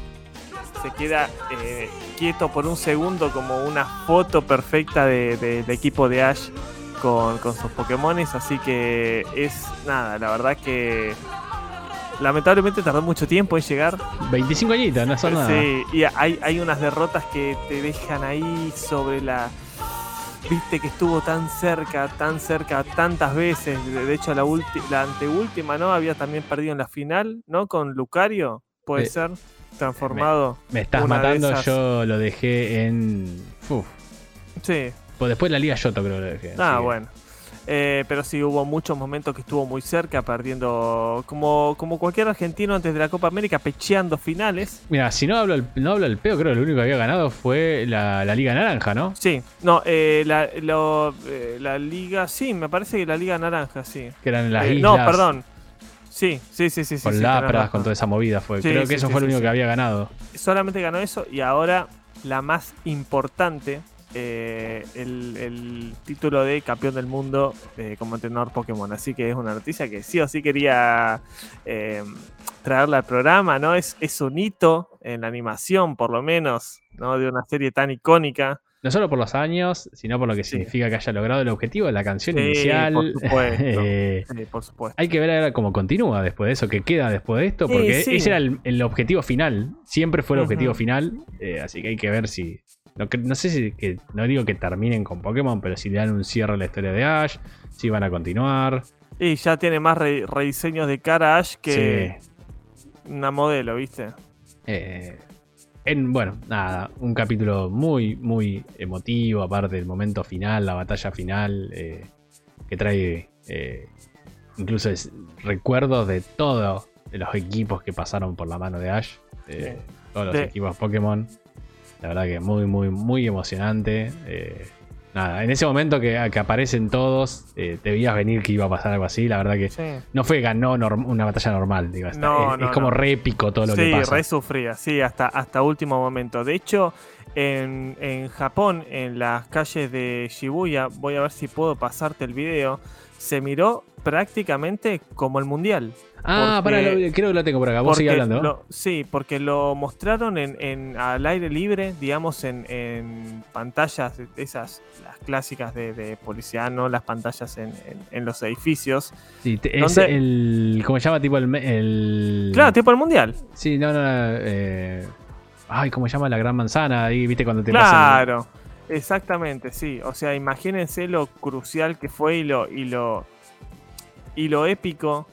se queda eh, quieto por un segundo, como una foto perfecta de- de- del equipo de Ash con, con sus Pokémones. Así que es nada, la verdad que lamentablemente tardó mucho tiempo en llegar. 25 añitos, no son nada. Sí, y hay, hay unas derrotas que te dejan ahí sobre la. Viste que estuvo tan cerca, tan cerca, tantas veces. De hecho, la, ulti- la anteúltima, ¿no? Había también perdido en la final, ¿no? Con Lucario, puede ser. Transformado. Me estás matando, yo lo dejé en. Uf. Sí. Pues después la Liga Yoto creo que lo dejé. Ah, bueno. Eh, pero sí, hubo muchos momentos que estuvo muy cerca, perdiendo. Como, como cualquier argentino antes de la Copa América, pecheando finales. Mira, si no hablo el, no hablo el peo, creo que lo único que había ganado fue la, la Liga Naranja, ¿no? Sí, no, eh, la, lo- eh, la Liga. Sí, me parece que la Liga Naranja, sí. Que eran las Eh, islas. no, perdón. Sí, sí, sí, sí. Con sí, Lapras, con toda esa movida fue. Sí, creo que sí, eso fue lo único que había ganado. Solamente ganó eso y ahora la más importante, eh, el, el título de campeón del mundo eh, como entrenador Pokémon. Así que es una noticia que sí o sí quería eh, traerla al programa, ¿no? Es, es un hito en la animación, por lo menos, ¿no? De una serie tan icónica. No solo por los años, sino por lo que Sí. significa que haya logrado el objetivo de la canción Sí, inicial. por supuesto. Eh, Sí, por supuesto. hay que ver ahora cómo continúa después de eso, qué queda después de esto, porque ese era el, el objetivo final. Siempre fue el objetivo final. eh, así que hay que ver si. No, sé si. Que, no digo que terminen con Pokémon, pero si le dan un cierre a la historia de Ash, si van a continuar. Y ya tiene más re- rediseños de cara a Ash que una modelo, ¿viste? Eh, en, bueno, nada, un capítulo muy, muy emotivo, aparte del momento final, la batalla final. eh, que trae eh, incluso es- recuerdos de todos los equipos que pasaron por la mano de Ash. eh, todos los equipos Pokémon. La verdad que muy, muy, muy emocionante. Nada, en ese momento que, que aparecen todos, eh, te veías venir que iba a pasar algo así. La verdad que Sí. no fue ganó norm- una batalla normal. Digo, No, es, no, es como no. re épico todo lo sí, que pasa. re sufría, sí, hasta, hasta último momento. De hecho, en, en Japón, en las calles de Shibuya, voy a ver si puedo pasarte el video, se miró prácticamente como el mundial. Ah, pará, lo- creo que lo tengo por acá. Vos sigue hablando. lo- sí, porque lo mostraron en, en- al aire libre, digamos, en, en pantallas, esas, las clásicas de, de policía, no las pantallas en, en- los edificios. Sí, te- es el. ¿Cómo se llama? Tipo el. el Claro, tipo el mundial. Sí, no, no. eh, ay, ¿cómo se llama la gran manzana? Ahí, viste, cuando te pasan- Claro, exactamente, sí. O sea, imagínense lo crucial que fue y lo, y lo, y lo épico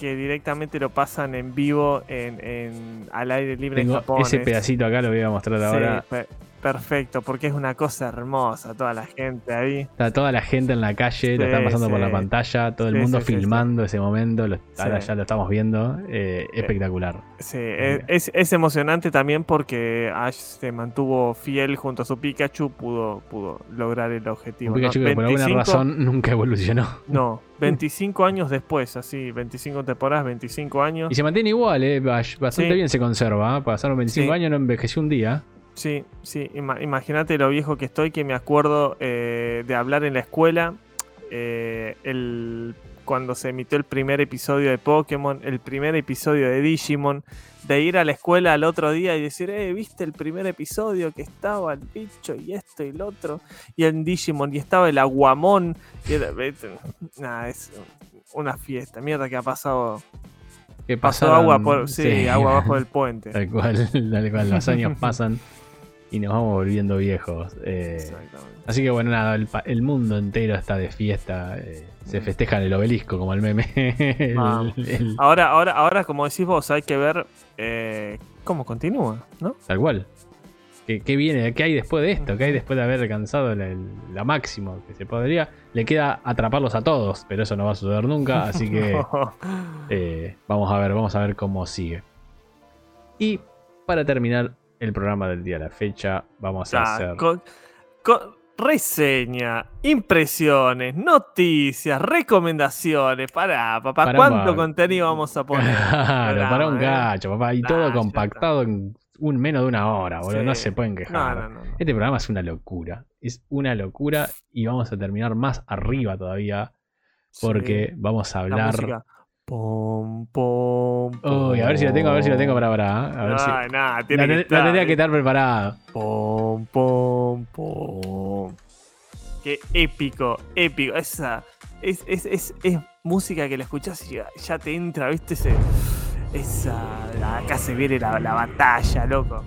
que directamente lo pasan en vivo en, en- al aire libre en Tengo Japón. ese es- pedacito acá, lo voy a mostrar sí, ahora. Pe- perfecto, porque es una cosa hermosa, toda la gente ahí. Está toda la gente en la calle, lo Sí, están pasando por la pantalla, todo el mundo filmando ese momento. lo- ahora ya lo estamos viendo. eh, espectacular. Sí, es, es- es emocionante también porque Ash se mantuvo fiel junto a su Pikachu, pudo, pudo lograr el objetivo. Un ¿no? Pikachu que por alguna 25 razón nunca evolucionó. No, 25 años después, así, 25 temporadas, 25 años. Y se mantiene igual, eh, bastante bien se conserva. ¿eh? Pasaron 25 Sí. años, no envejeció un día. Sí, sí, ima- imagínate lo viejo que estoy, que me acuerdo eh, de hablar en la escuela, eh, el, cuando se emitió el primer episodio de Pokémon, el primer episodio de Digimon, de ir a la escuela al otro día y decir, eh, ¿viste el primer episodio que estaba el bicho y esto y el otro? Y en Digimon, y estaba el Aguamón. Y era- nada, es una fiesta, mierda que ha pasado. Que Pasó pasaron- agua por, sí, agua abajo del puente. Tal cual, tal cual, los años pasan y nos vamos volviendo viejos. eh, Exactamente. así que bueno, nada, el, mundo entero está de fiesta. eh, se festeja en el obelisco, como el meme. El- Vamos. el- Ahora, ahora, ahora, como decís vos, hay que ver eh, cómo continúa, ¿no? tal cual. ¿Qué, qué viene? ¿Qué hay después de esto? ¿Qué hay después de haber alcanzado la, la máximo que se podría? Le queda atraparlos a todos, pero eso no va a suceder nunca, así que eh, vamos a ver, vamos a ver cómo sigue. Y para terminar el programa del día de la fecha, vamos a hacer. con- con- reseña, impresiones, noticias, recomendaciones. Pará, papá, Pará ¿cuánto contenido vamos a poner? Claro, para un eh. gacho, papá. Y Nah, todo compactado en un menos de una hora, boludo. Sí. No se pueden quejar. no, no. no. Este programa es una locura. Es una locura y vamos a terminar más arriba todavía porque Sí, vamos a la hablar. Música. Pom, pom, Uy, a ver si lo tengo, a ver si lo tengo para ahora. A ver si. Ay, nada, La, tiene que la estar, tendría eh. que estar preparado. Pom, pom, pom. Qué épico, épico. Esa es, es, es, es música que la escuchás y ya, ya te entra, ¿viste? Ese, esa. Acá se viene la, la batalla, loco.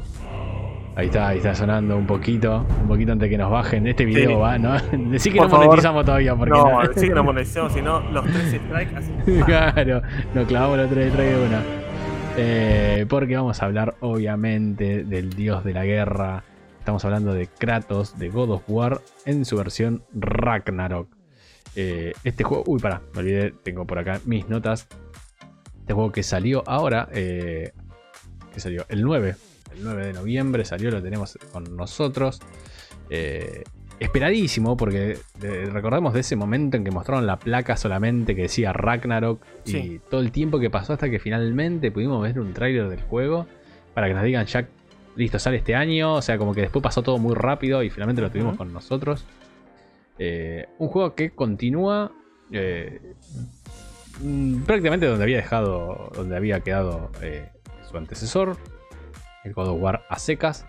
Ahí está, ahí está sonando un poquito, un poquito antes que nos bajen. Este video Sí. va, ¿no? Decí que Por no favor. monetizamos todavía porque No, no- sí que no monetizamos, sino los tres strikes así. claro, nos clavamos los tres detrás de una. Eh, porque vamos a hablar, obviamente, del dios de la guerra. Estamos hablando de Kratos, de God of War, en su versión Ragnarok. Eh, este juego. Uy, pará, me olvidé, tengo por acá mis notas. Este juego que salió ahora. eh, que salió el 9. El 9 de noviembre salió, lo tenemos con nosotros. Eh, esperadísimo, porque eh, recordemos de ese momento en que mostraron la placa solamente que decía Ragnarok y todo el tiempo que pasó hasta que finalmente pudimos ver un tráiler del juego para que nos digan ya, listo, sale este año, o sea, como que después pasó todo muy rápido y finalmente lo tuvimos con nosotros. Eh, un juego que continúa eh, mm, prácticamente donde había dejado, donde había quedado su antecesor, el God of War a secas,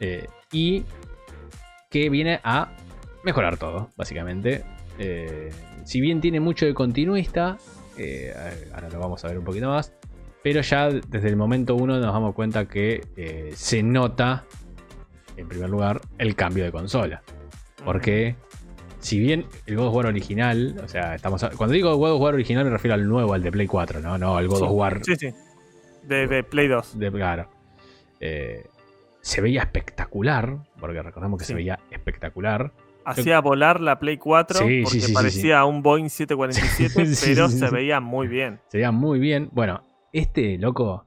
eh, y que viene a mejorar todo, básicamente. Eh, si bien tiene mucho de continuista, eh, ahora lo vamos a ver un poquito más, pero ya desde el momento uno nos damos cuenta que se nota, en primer lugar, el cambio de consola. Porque si bien el God of War original, o sea, estamos a- cuando digo God of War original me refiero al nuevo, al de Play 4, no, no al God Sí, of War Sí, sí. De, de Play 2. de claro. Eh, se veía espectacular, porque recordamos que se veía espectacular. hacía volar la Play 4 Sí, porque sí, parecía un Boeing 747, Sí, pero se veía muy bien. Se veía muy bien. Bueno, este loco,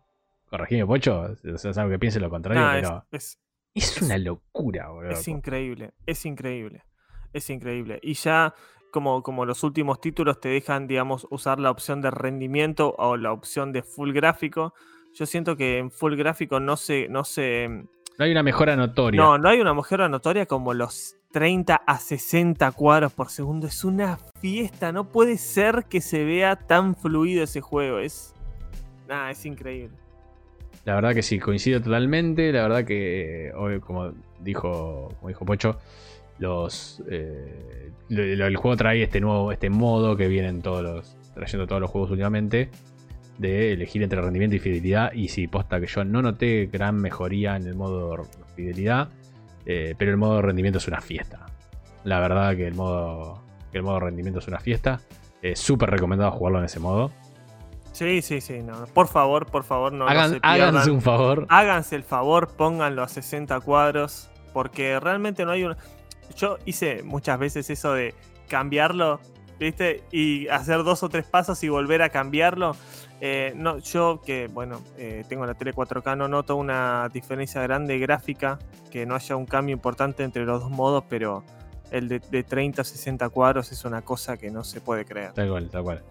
corregime, Pocho, o sea, sabe que piense lo contrario, Nah, es, pero es- es, una locura, boludo. es increíble, es increíble, es increíble. Y ya como, como los últimos títulos te dejan, digamos, usar la opción de rendimiento o la opción de full gráfico, yo siento que en full gráfico no se, no se, No hay una mejora notoria. No, no hay una mejora notoria como los 30 a 60 cuadros por segundo. Es una fiesta. No puede ser que se vea tan fluido ese juego. Es. Nada, es increíble. La verdad que sí, coincido totalmente. La verdad que, eh, hoy, como dijo, como dijo Pocho, los, eh, el juego trae este nuevo, este modo que vienen todos los, trayendo todos los juegos últimamente, de elegir entre rendimiento y fidelidad. Y sí, posta que yo no noté gran mejoría en el modo fidelidad, eh, pero el modo rendimiento es una fiesta. La verdad que el modo, que el modo rendimiento es una fiesta. Es súper recomendado jugarlo en ese modo. Sí, sí, sí. No. Por favor, por favor, no, no Hagan- se háganse un favor. Háganse el favor, pónganlo a 60 cuadros. Porque realmente no hay una. Yo hice muchas veces eso de cambiarlo, ¿viste? Y hacer dos o tres pasos y volver a cambiarlo. Eh, no, yo que, bueno, eh, tengo la tele 4K, no noto una diferencia grande gráfica, que no haya un cambio importante entre los dos modos, pero el de, de 30 a 60 cuadros es una cosa que no se puede creer. Tal cual, tal cual.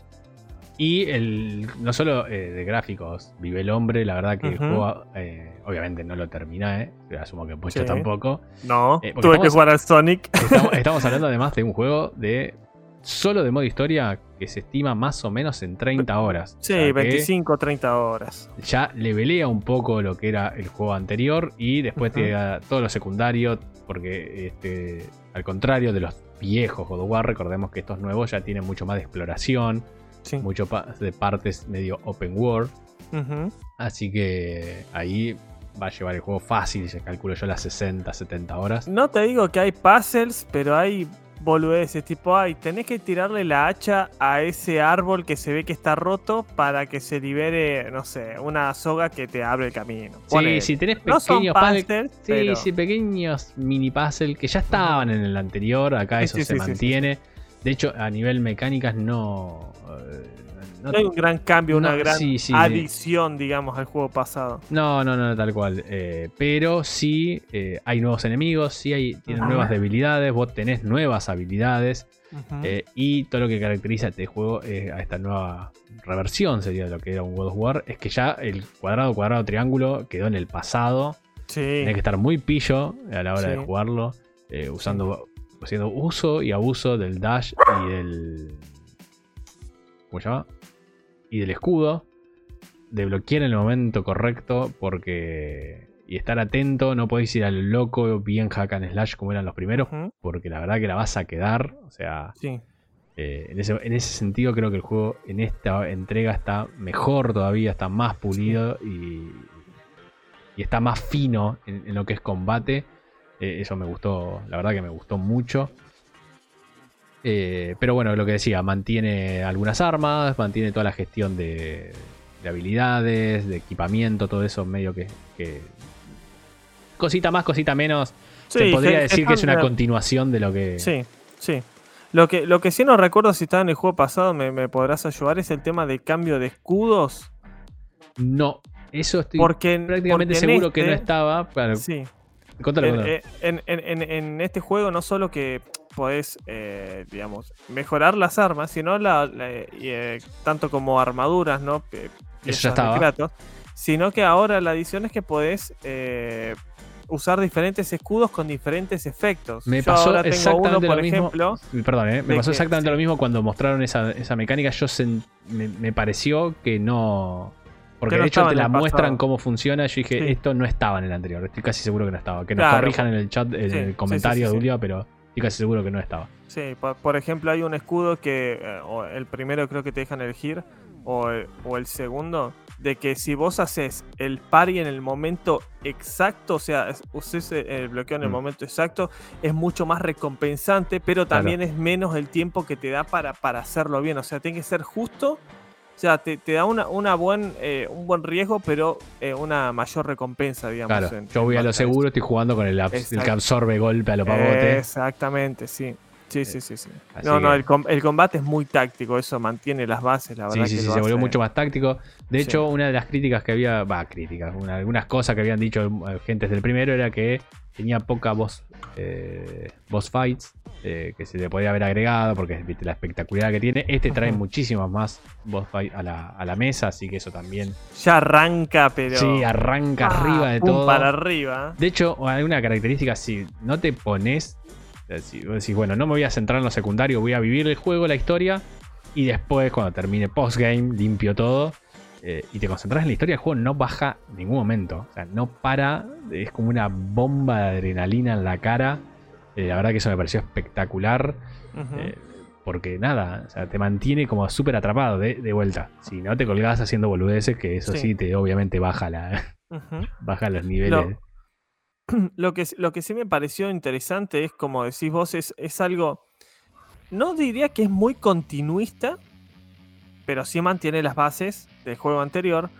Y el, no solo eh, de gráficos, vive el hombre, la verdad que juego, eh, obviamente no lo terminé, eh, asumo que Pocho Sí. tampoco. No, tuve que jugar al Sonic. Estamos, estamos hablando además de un juego de solo de modo historia que se estima más o menos en 30 horas. O Sí, sea que 25 30 horas. Ya le velea un poco lo que era el juego anterior y después Ujú. te da todo lo secundario, porque este, al contrario de los viejos God of War, recordemos que estos nuevos ya tienen mucho más de exploración, Sí. mucho pa- de partes medio open world. Así que ahí va a llevar el juego fácil, se calculo yo las 60, 70 horas. No te digo que hay puzzles, pero hay boludeces. Tipo, ay, tenés que tirarle la hacha a ese árbol que se ve que está roto para que se libere, no sé, una soga que te abre el camino. Sí, si tenés no son pequeños puzzles- puzzles, Sí, pero- sí, pequeños mini puzzles que ya estaban en el anterior, acá Sí, eso sí, se mantiene. De hecho, a nivel mecánicas no... eh, no- No hay un gran cambio, una No, gran sí, sí. adición, digamos, al juego pasado. No, no, no, tal cual. Eh, pero sí eh, hay nuevos enemigos, sí hay, tienen nuevas debilidades, vos tenés nuevas habilidades. Eh, y todo lo que caracteriza a este juego, a esta nueva reversión, sería lo que era un God of War, es que ya el cuadrado, cuadrado, triángulo quedó en el pasado. sí. Tenés que estar muy pillo a la hora de jugarlo, usando, haciendo uso y abuso del dash y del. ¿Cómo se llama? Y del escudo. De bloquear en el momento correcto, porque. Y estar atento, no podéis ir al loco bien hack and slash como eran los primeros, porque la verdad que la vas a quedar. O sea, Sí. eh, en, ese, en ese sentido creo que el juego en esta entrega está mejor todavía, está más pulido y, y está más fino en, en lo que es combate. Eh, eso me gustó, la verdad que me gustó mucho. Eh, pero bueno, lo que decía, mantiene algunas armas, mantiene toda la gestión de, de habilidades, de equipamiento, todo eso medio que... que- Cosita más, cosita menos. se Sí, podría que- decir que es una continuación de lo que... Sí, sí. Lo que, lo que sí no recuerdo si estaba en el juego pasado, me, me podrás ayudar, es el tema de cambio de escudos. No, eso estoy Porque, prácticamente porque seguro que no este- estaba. Sí. eh, en- en- en- en este juego no solo que podés, eh, digamos, mejorar las armas, sino la, eh, tanto como armaduras, ¿no? Pe- piezas de estaba. Kratos, sino que ahora la adición es que podés eh, usar diferentes escudos con diferentes efectos. Me Yo pasó ahora tengo exactamente uno, por lo mismo. ejemplo. Perdón, eh, me pasó que- exactamente sí. lo mismo cuando mostraron esa, esa mecánica. Yo me, me pareció que no. Porque Que no de hecho te la muestran pasado. cómo funciona. Yo dije, Sí. esto no estaba en el anterior. Estoy casi seguro que no estaba. Que nos Claro. corrijan en el chat, en Sí, el comentario de sí. Ulia, pero estoy casi seguro que no estaba. Sí, por, por ejemplo, hay un escudo que, eh, o el primero creo que te dejan elegir, o el, o el segundo, de que si vos haces el parry en el momento exacto, o sea, es- uses el bloqueo en el Mm. momento exacto, es mucho más recompensante, pero también es menos el tiempo que te da para, para hacerlo bien. O sea, tiene que ser justo O sea, te, te da una, una buen, eh, un buen riesgo, pero eh, una mayor recompensa, digamos. Claro, en- yo voy a lo seguro, estoy jugando con el, el que absorbe golpe a lo pavote. Exactamente, sí. Sí, sí, sí, sí. Así No, no, el, com- el combate es muy táctico, eso mantiene las bases, la Sí, verdad. sí, que sí, se volvió mucho más táctico. De Sí. hecho, una de las críticas que había, va, críticas, una- algunas cosas que habían dicho eh, gentes del primero era que tenía poca boss, eh, boss fights, eh, que se le podía haber agregado, porque viste la espectacularidad que tiene. Este trae Ujú. muchísimas más boss fights a la, a la mesa, así que eso también. Ya arranca, pero. Sí, arranca Ah, arriba de todo. Para arriba. De hecho, hay una característica, si no te pones, sea, si decís, bueno, no me voy a centrar en lo secundario, voy a vivir el juego, la historia, y después cuando termine postgame, limpio todo, eh, y te concentras en la historia, el juego no baja en ningún momento. O sea, no para, es como una bomba de adrenalina en la cara. Eh, la verdad que eso me pareció espectacular. Eh, porque nada, o sea, te mantiene como súper atrapado de, de vuelta. Si no te colgás haciendo boludeces, que eso sí, Sí. te obviamente baja la baja los niveles. Lo que, lo que sí me pareció interesante es, como decís vos, es, es algo. No diría que es muy continuista, pero sí mantiene las bases del juego anterior.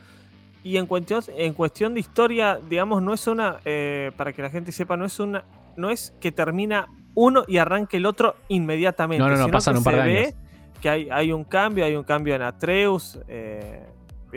Y en cuestión, en cuestión de historia, digamos, no es una. eh, para que la gente sepa, no es una. No es que termina uno y arranque el otro inmediatamente. No, no, no, sino pasan que un par se de ve años. Que hay, hay un cambio, hay un cambio en Atreus. eh.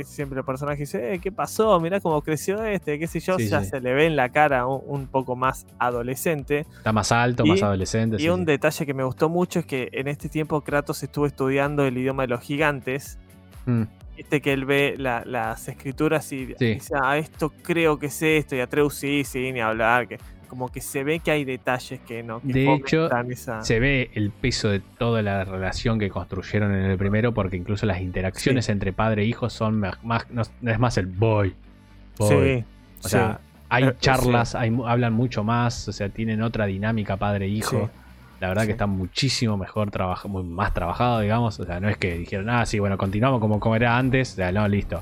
Siempre el personaje dice, eh, ¿qué pasó? Mirá cómo creció este, qué sé yo. Sí, ya sí. se le ve en la cara un, un poco más adolescente. Está más alto, Y- más adolescente. Y sí, un detalle que me gustó mucho es que en este tiempo Kratos estuvo estudiando el idioma de los gigantes. Mm. Viste que él ve la- las escrituras y dice, ah, esto creo que es esto. Y Atreus sí, sí, ni hablar. Que como que se ve que hay detalles que no. que De hecho, esa... Se ve el peso de toda la relación que construyeron en el primero, porque incluso las interacciones entre padre e hijo son más, no, es más el boy. boy. Sí, O sí. sea, hay Eh, charlas, hay mu- hablan mucho más, o sea, tienen otra dinámica padre e hijo. La verdad que está muchísimo mejor trabajado, más trabajado, digamos. O sea, no es que dijeron, ah, sí, bueno, continuamos como, como era antes. O sea, no, listo.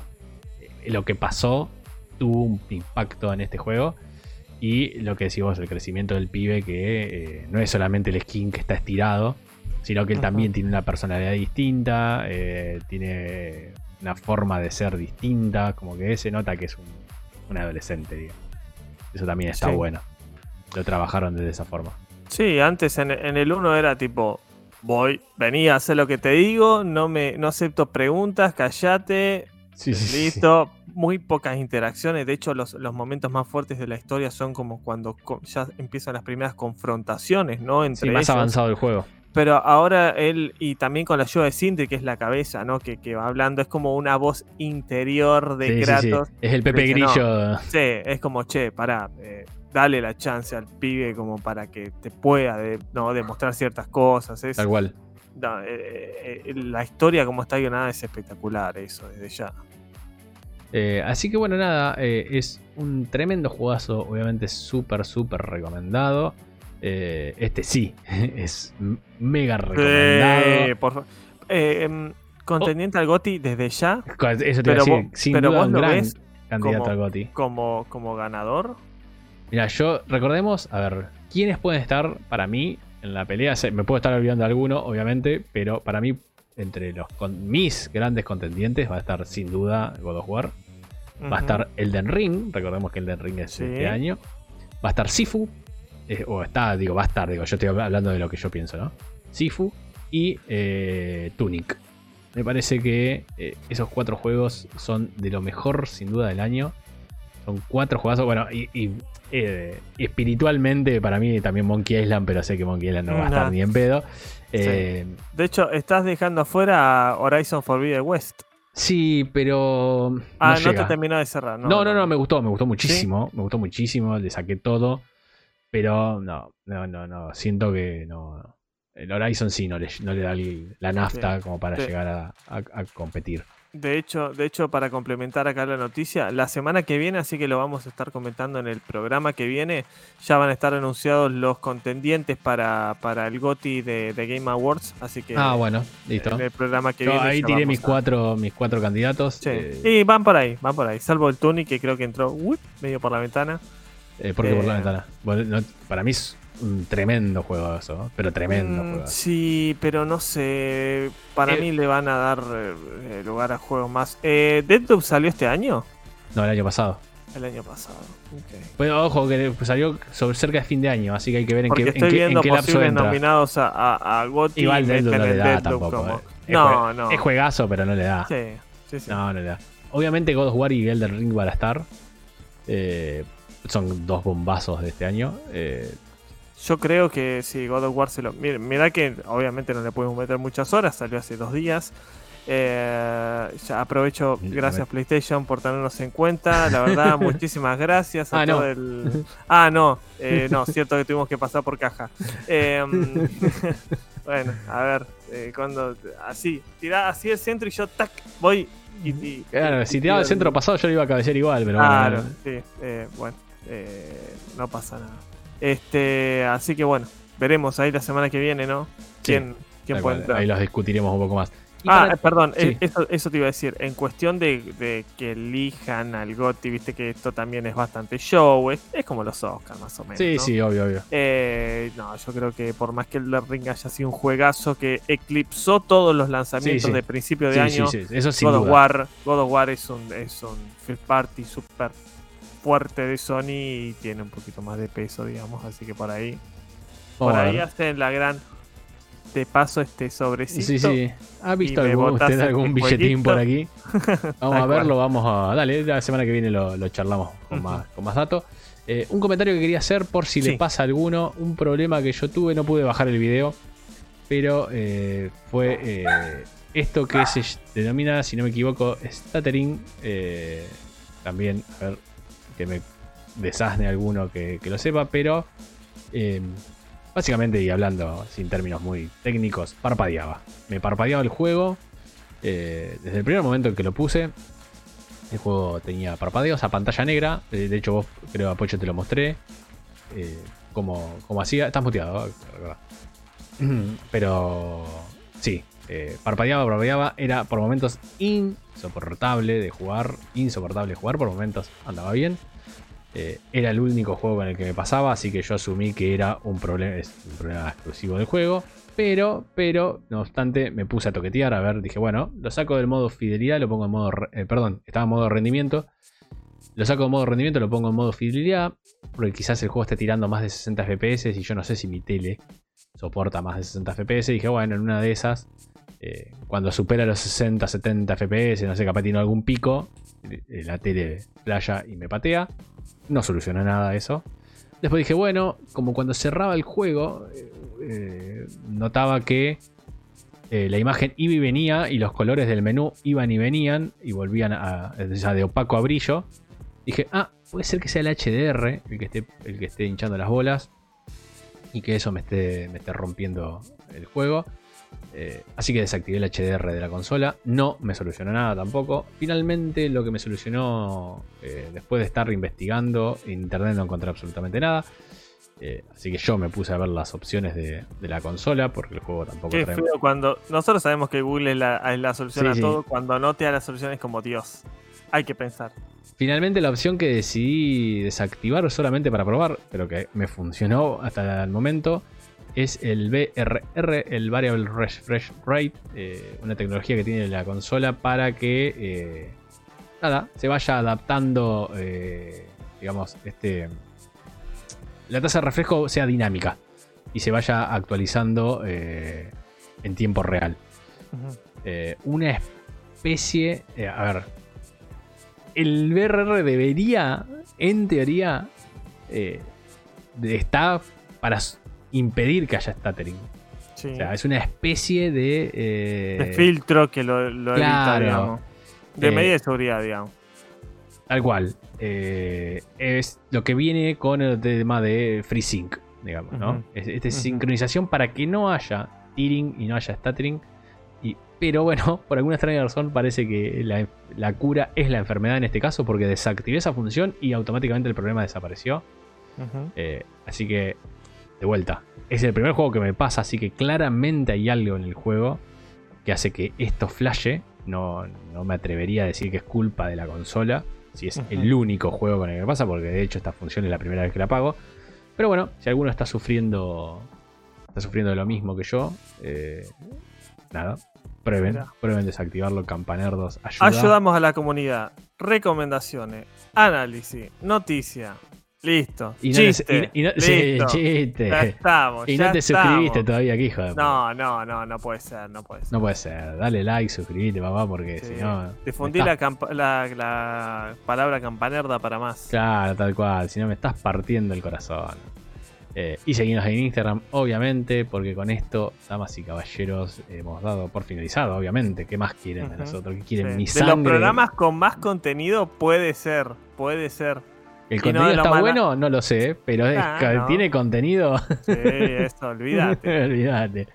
Eh, Lo que pasó tuvo un impacto en este juego. Y lo que decís vos, el crecimiento del pibe, que eh, no es solamente el skin que está estirado, sino que él también tiene una personalidad distinta, eh, tiene una forma de ser distinta, como que se nota que es un, un adolescente, digamos. Eso también está Sí. bueno. Lo trabajaron de esa forma. Sí, antes en, en el 1 era tipo, voy, vení a hacer lo que te digo, no me no acepto preguntas, callate, Sí, sí, sí. listo. Muy pocas interacciones, de hecho los, los momentos más fuertes de la historia son como cuando co- ya empiezan las primeras confrontaciones, ¿no? Entre Sí, más ellos. avanzado el juego. Pero ahora él, y también con la ayuda de Sindri, que es la cabeza, ¿no? Que, que va hablando, es como una voz interior de Sí, sí, sí. Kratos. Es el Pepe dice, no. Grillo. Sí, es como, che, pará, eh, dale la chance al pibe como para que te pueda de- no, demostrar ciertas cosas. Es, Tal cual. no, eh, eh, la historia como está guionada es espectacular, eso, desde ya. Eh, así que bueno, nada, eh, es un tremendo jugazo, obviamente súper, súper recomendado. Eh, este sí, es mega recomendado. Por em, contendiente al GOTI desde ya, Eso te iba pero a decir, vos- sin pero duda vos un lo gran ves candidato como- al GOTY. como, como ganador. Mira, yo recordemos, a ver, ¿quiénes pueden estar para mí en la pelea? Me puedo estar olvidando de alguno, obviamente, pero para mí, entre los con, mis grandes contendientes, va a estar sin duda God of War. Va a estar Elden Ring, recordemos que Elden Ring es Sí. este año. Va a estar Sifu, eh, o está, digo, va a estar, digo, yo estoy hablando de lo que yo pienso, ¿no? Sifu y eh, Tunic. Me parece que eh, esos cuatro juegos son de lo mejor, sin duda, del año. Son cuatro juegazos, bueno, y, y, eh, espiritualmente para mí también Monkey Island, pero sé que Monkey Island no va a estar Nah. ni en pedo. De hecho, estás dejando afuera Horizon Forbidden West. Sí, pero... Ah, no, llega. te terminó de cerrar, ¿no? No, no, no, me gustó, me gustó muchísimo, me gustó muchísimo, le saqué todo, pero no, no, no, no, siento que no, no. el Horizon sí no le, no le da la nafta como para Sí. llegar a, a- a competir. De hecho, de hecho, para complementar acá la noticia, la semana que viene, así que lo vamos a estar comentando en el programa que viene, ya van a estar anunciados los contendientes para, para el GOTY de, de Game Awards, así que Ah, bueno, listo. en el programa que Yo viene. ahí tiré mis a- cuatro, mis cuatro candidatos. Sí. eh, Y van por ahí, van por ahí, salvo el Tuni que creo que entró medio por la ventana. eh, porque por la eh, ventana. Bueno, no- para mí es un tremendo juego eso, pero tremendo Mm, juego. Sí, pero no sé. Para Eh, mí le van a dar eh, lugar a juegos más. Eh, ¿Deadloop salió este año? No, el año pasado. El año pasado. ok. Pero ojo que salió sobre cerca de fin de año, así que hay que ver en Porque qué, en qué, en qué lapso posibles entra. nominados a, a, a GOTY Igual Deadloop no le da Deadloop tampoco. como- eh. Es No, jue- no. Es juegazo, pero no le da. Sí, sí, sí. No, no le da. Obviamente God of War y Elden Ring van a estar. Eh, son dos bombazos de este año. Eh, Yo creo que si God of War se lo. Mira, mira que obviamente no le podemos meter muchas horas, salió hace dos días. Eh, ya aprovecho, gracias. PlayStation por tenernos en cuenta. La verdad, muchísimas gracias a Ah, no. todo el. Ah, no, eh, no, cierto que tuvimos que pasar por caja. Eh, bueno, a ver, eh, cuando. Así, tirá así el centro y yo, tac, voy. Y, y- claro, y- si tiraba el centro pasado, yo lo iba a cabecear igual, pero Claro, bueno. sí, eh, bueno, eh, no pasa nada. Este, así que bueno, veremos ahí la semana que viene, ¿no? ¿Quién, quién puede entrar? ahí los discutiremos un poco más. Y Ah, para- eh, perdón, sí. eh, eso, eso te iba a decir. En cuestión de, de que elijan al GOTY, viste que esto también es bastante show, es, es como los Oscars más o menos. sí, ¿no? sí, obvio, obvio. Eh, no, yo creo que por más que el Ring haya sido un juegazo que eclipsó todos los lanzamientos Sí, sí. de principio de Sí, año, sí, sí, eso God of. War, God of War es un, es un first party súper fuerte de Sony y tiene un poquito más de peso, digamos, así que por ahí, por ahí hacen la gran te paso este sobrecito. Sí, sí. ¿Ha visto algún, botás usted algún billetín por aquí? Vamos a verlo, vamos a. Dale, la semana que viene lo, lo charlamos con, más, con más datos. Eh, un comentario que quería hacer por si Sí. le pasa a alguno. Un problema que yo tuve, no pude bajar el video. Pero eh, fue eh, esto que se denomina, si no me equivoco, stuttering. también, a ver, que me desasne alguno que, que lo sepa, pero eh, básicamente y hablando sin términos muy técnicos, parpadeaba. Me parpadeaba el juego. eh, desde el primer momento en que lo puse, el juego tenía parpadeos a pantalla negra. eh, de hecho, vos creo a Pocho te lo mostré. como, como hacía. Estás muteado. ¿verdad? Pero sí, eh, parpadeaba, parpadeaba. Era por momentos insoportable de jugar. Insoportable de jugar. Por momentos andaba bien. Eh, era el único juego con el que me pasaba, así que yo asumí que era un problema, un problema exclusivo del juego. Pero, pero, no obstante, me puse a toquetear, a ver, dije, bueno, lo saco del modo fidelidad, lo pongo en modo, eh, perdón, estaba en modo rendimiento. Lo saco en modo rendimiento, lo pongo en modo fidelidad, porque quizás el juego esté tirando más de 60 FPS y yo no sé si mi tele soporta más de 60 FPS. Dije, bueno, en una de esas, eh, cuando supera los 60, 70 FPS, no sé, capaz tiene algún pico, eh, la tele playa y me patea. No soluciona nada eso. Después dije, bueno, como cuando cerraba el juego, eh, notaba que la imagen iba y venía y los colores del menú iban y venían y volvían a, de opaco a brillo. Dije, ah, puede ser que sea el HDR el que esté, el que esté hinchando las bolas y que eso me esté, me esté rompiendo el juego. Eh, así que desactivé el HDR de la consola. No me solucionó nada tampoco. Finalmente lo que me solucionó eh, después de estar investigando en internet no encontré absolutamente nada. Eh, así que yo me puse a ver las opciones de, de la consola porque el juego tampoco Qué trae- feo cuando. Nosotros sabemos que Google es la, es la solución Sí, a sí. todo. Cuando no te da la solución es como Dios. Hay que pensar. Finalmente la opción que decidí desactivar solamente para probar, pero que me funcionó hasta el momento, es el VRR, el Variable Refresh Rate, eh, una tecnología que tiene la consola para que eh, nada, se vaya adaptando, eh, digamos, este, la tasa de refresco sea dinámica y se vaya actualizando en tiempo real. Una especie. a ver. El BRR debería, en teoría, eh, está para impedir que haya stuttering. Sí. O sea, es una especie de. eh, de filtro que lo, lo evita, digamos. De Eh, medida de seguridad, digamos. Tal cual. Eh, es lo que viene con el tema de FreeSync, digamos, ¿no? Es, esta Ujú. sincronización para que no haya tearing y no haya stuttering. Pero bueno, por alguna extraña razón parece que la, la cura es la enfermedad en este caso porque desactivé esa función y automáticamente el problema desapareció. Eh, así que, de vuelta, es el primer juego que me pasa, así que claramente hay algo en el juego que hace que esto flashe. No, no me atrevería a decir que es culpa de la consola, si es el único juego con el que me pasa, porque de hecho esta función es la primera vez que la pago. Pero bueno, si alguno está sufriendo. Está sufriendo de lo mismo que yo. eh, nada. Prueben. Prueben desactivarlo. Campanerdos. Ayuda. Ayudamos a la comunidad. Recomendaciones, análisis, noticia. Listo. Y no, te- chiste. y- y no- sí, listo. chiste. Ya estamos. Y ya no te estamos. suscribiste todavía, hijo de. No, no, no, no puede ser, no puede ser. No puede ser. Dale like, suscribite, papá, porque Sí. si no. Difundí la, la, la palabra campanerda para más. Claro, tal cual. Si no, me estás partiendo el corazón. Eh, y seguimos en Instagram, obviamente, porque con esto, damas y caballeros, hemos dado por finalizado, obviamente. ¿Qué más quieren de nosotros? ¿Qué quieren? Sí. Mi De sangre. los programas con más contenido puede ser, puede ser. El y contenido de está bueno, no lo sé, pero es- Ah, no. tiene contenido. Sí, eso, olvídate. Olvídate.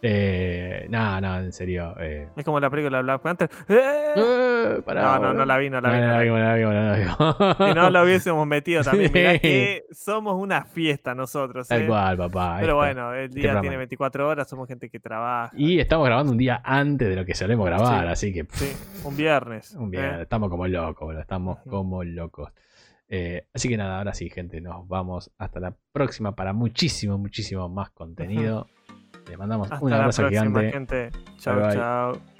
Eh, no, no, en serio. eh. Es como la película Black Panther. ¡Eh! Eh, pará, No, no, no la vi, no la vi. No, la la vi. vimos, no la vimos, no la vimos. Si no lo hubiésemos metido también. Mirá Sí. que somos una fiesta nosotros. Tal ¿eh? cual, papá. Pero bueno, el Este día tiene 24 horas, somos gente que trabaja. Y estamos grabando un día antes de lo que solemos grabar, Sí. así que Sí, un viernes. un día, estamos como locos, boludo, estamos como locos. Eh, así que nada, ahora sí, gente, nos vamos hasta la próxima para muchísimo, muchísimo más contenido. Les mandamos Hasta un la abrazo próxima, gigante. gente. Chau, bye. chau.